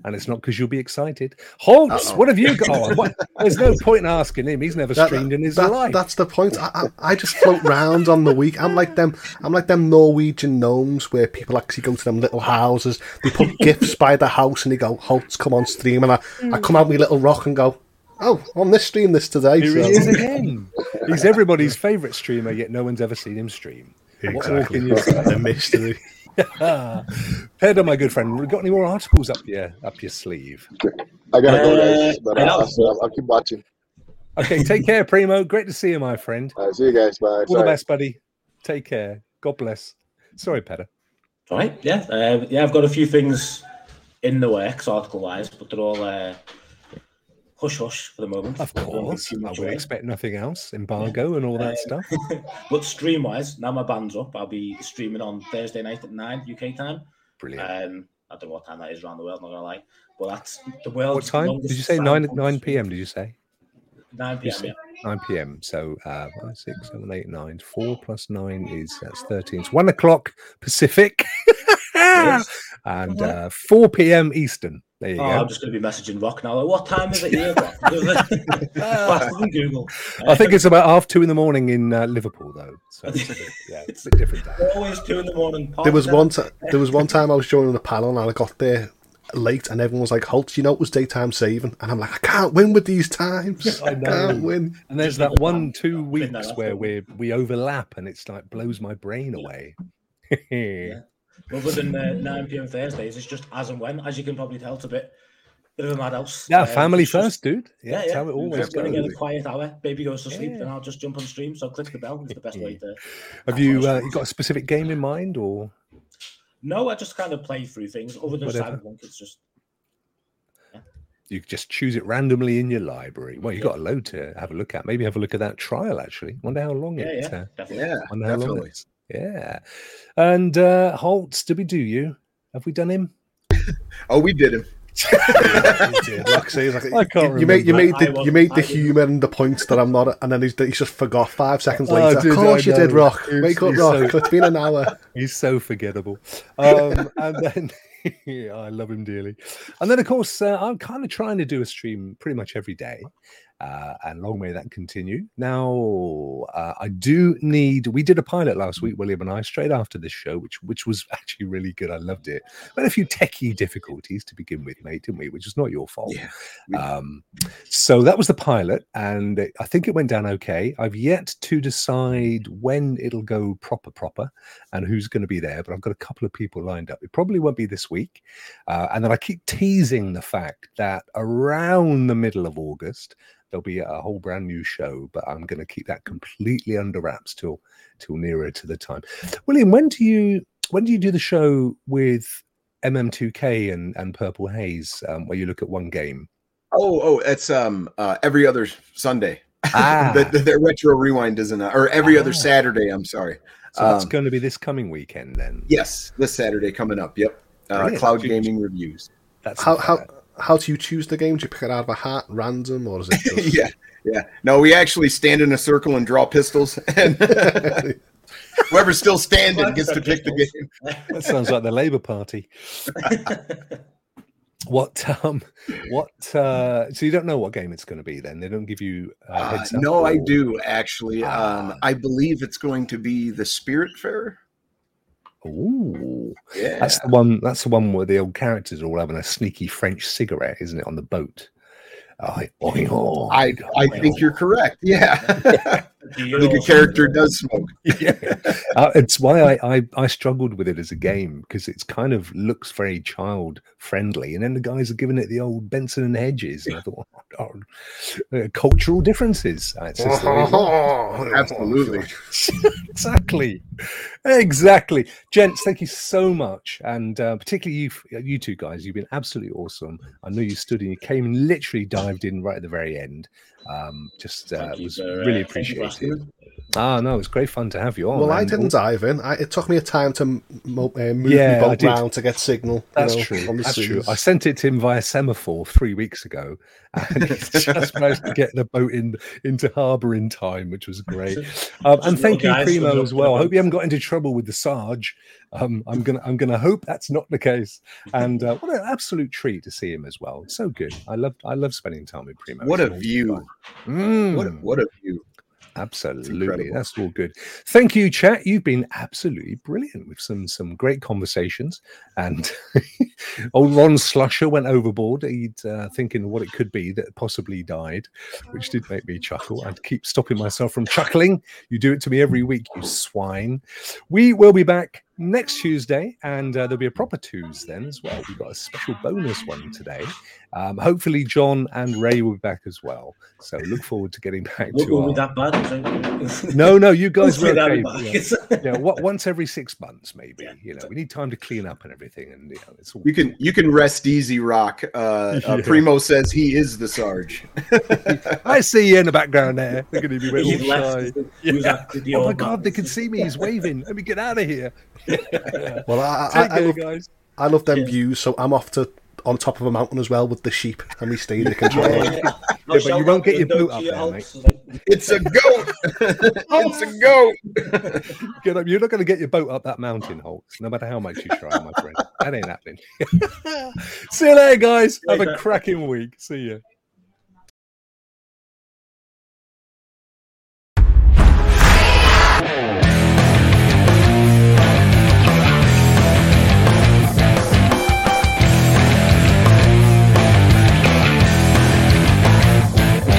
And it's not because you'll be excited. Holtz, what have you got? <laughs> Oh, what? There's no point in asking him. He's never That- streamed in his that- life. That's the point. I, I, I just float round on the week. I'm like them. I'm like them Norwegian gnomes where people actually go to them little houses. They put <laughs> gifts by the house and they go, "Holtz, come on stream," and I, I mm. come out with little rock and go, "Oh, on this stream this today." Here so- he is again. <laughs> He's everybody's favourite streamer, yet no one's ever seen him stream. What more Exactly. can you say? the mystery. <laughs> Pedder, my good friend, got any more articles up your up your sleeve? I gotta go, guys, but I uh, know. I'll, I'll, I'll keep watching. Okay, take care, Primo. Great to see you, my friend. All right, see you guys. Bye. All the best, buddy. Take care. God bless. Sorry, Pedder. All right, yeah, uh, yeah. I've got a few things in the works, article wise, but they're all uh, hush hush for the moment. Of course, I would expect nothing else. Embargo and all that stuff. <laughs> But stream wise, now my band's up. I'll be streaming on Thursday night at nine UK time. Brilliant. Um, I don't know what time that is around the world. Not gonna lie, but that's the world. What time did you say? Nine nine p.m. Did you say? Nine p.m. Yeah. Nine p.m. So uh, five, six, seven, eight, nine. Four plus nine is that's thirteen. It's one o'clock Pacific, <laughs> and uh, four p.m. Eastern. There you Oh, go. I'm just going to be messaging Rock now. Like, what time is it here? Rock? <laughs> Faster than Google. I think it's about half two in the morning in uh, Liverpool, though. So it's a bit, <laughs> yeah, it's a bit different. Time. always two in the morning. There was Party one. T- there was one time I was joining the panel and I got there late, and everyone was like, "Halt! You know it was daytime saving," and I'm like, "I can't win with these times. <laughs> I, I know. can't win." And there's that one, two weeks where we we overlap, and it's like blows my brain away. Yeah. Other than uh, 9 p.m. Thursdays, it's just as and when. As you can probably tell, it's a bit, bit of a madhouse. Yeah, Um, family it's just- first, dude. Yeah, Yeah, that's yeah. how it always Just gonna get a quiet hour. Baby goes to sleep, Yeah. then I'll just jump on stream. So click the bell. is the best way to. <laughs> Have you uh, you got a specific game in mind, or No, I just kind of play through things. Other than Whatever. Cyberpunk, it's just you just choose it randomly in your library? Well, you Yeah. got a load to have a look at. Maybe have a look at that trial. Actually, wonder how long yeah, it. yeah, Uh, definitely. Yeah, wonder how long it's. Yeah, and uh, Holtz, did we do you? Have we done him? Oh, we did him. Like, say, like, I can't you made you made the was- you made the humour and the points that I'm not, and then he's, he's just forgot five seconds Oh, later. dude, of course I you did. Rock. He's- Wake up, Rock. so- It's been an hour. <laughs> He's so forgettable. Um, <laughs> and then <laughs> I love him dearly. And then, of course, uh, I'm kind of trying to do a stream pretty much every day. Uh, and long may that continue. Now, uh, I do need. We did a pilot last week, William and I, straight after this show, which which was <laughs> actually really good. I loved it. But a few techie difficulties to begin with, mate, didn't we? Which is not your fault. Yeah, Um, so that was the pilot, and it- I think it went down okay. I've yet to decide when it'll go proper, proper, and who's going to be there. But I've got a couple of people lined up. It probably won't be this week, uh, and then I keep teasing the fact that around the middle of August there'll be a whole brand new show. But I'm going to keep that completely under wraps till till nearer to the time. William, when do you when do you do the show with? MM2K and, and Purple Haze, um, where you look at one game. Oh, oh, it's um uh, every other Sunday. <laughs> Ah. the, the, the retro rewind isn't, or every other Ah. Saturday. I'm sorry. So that's Um, going to be this coming weekend then. Yes, this Saturday coming up. Yep. Uh, Cloud Gaming Reviews. That's How how fact. How do you choose the game? Do you pick it out of a hat, random, or is it <laughs> just yeah, yeah. No, we actually stand in a circle and draw pistols, <laughs> and <laughs> whoever's still standing gets to pick the game. that sounds like the Labour Party. What um what uh so you don't know what game it's going to be then? They don't give you uh, Uh, heads up no, I do actually. Ah. Um, I believe it's going to be the Spiritfarer. Ooh, Yeah. that's the one. That's the one where the old characters are all having a sneaky French cigarette, isn't it, on the boat? Oh, I I think you're correct. Yeah. <laughs> <laughs> Do I think a character does smoke. <laughs> yeah. Uh, it's why I, I I struggled with it as a game because it's kind of looks very child friendly, and then the guys are giving it the old Benson and Hedges, and I thought, oh, uh, cultural differences. Uh, it's just the way. <laughs> Absolutely. <laughs> exactly, exactly, gents. Thank you so much, and uh, particularly you, you two guys. You've been absolutely awesome. I know you stood and you came and literally dived in right at the very end. Um, just uh, Thank was for, uh, really thank you for asking appreciated. me. Ah, no, it's great fun to have you on. well, I didn't dive in. I, it took me a time to mo- uh, move Yeah, my boat did. round to get signal. you That's know, true. On the That's true. I sent it to him via semaphore three weeks ago, <laughs> and he just managed to get the boat in into harbour in time, which was great. <laughs> Um, and thank you, Primo, as well. I hope you haven't got into trouble with the Sarge. Um, I'm gonna, I'm gonna hope that's not the case. And uh, what an absolute treat to see him as well. So good. I love, I love spending time with Primo. What a view. fun. What a, Mm. what a view. Absolutely, that's all good. Thank you, chat. You've been absolutely brilliant with some some great conversations. And <laughs> old Ron Slusher went overboard. He'd uh, thinking what it could be that possibly died, which did make me chuckle. I'd keep stopping myself from chuckling. You do it to me every week, you swine. We will be back next Tuesday, and uh, there'll be a proper twos then as well. We've got a special bonus one today. Um, hopefully, John and Ray will be back as well. So look forward to getting back Won't to won't our that bad. no, no, you <laughs> guys were Hopefully okay. Yeah, <laughs> yeah what, once every six months, maybe. Yeah. You know, we need time to clean up and everything, and you know, it's all. You can you can rest easy, Rock. Uh, uh, <laughs> Yeah. Primo says he is the Sarge. I see you in the background there. Look at him, he went all He's left. shy. Yeah. Oh my god, they can see me. He's waving. Let me get out of here. <laughs> Well, I, I, I, care, love, guys. I love them Yeah. views, so I'm off to on top of a mountain as well with the sheep, and we stay the control. Yeah, Yeah, but you won't get your boot up there, Alps. It's a goat. it's a goat. <laughs> Get up. You're not going to get your boat up that mountain, Holtz, no matter how much you try, my friend. That ain't happening. <laughs> see you later, guys. Have a cracking week. See you.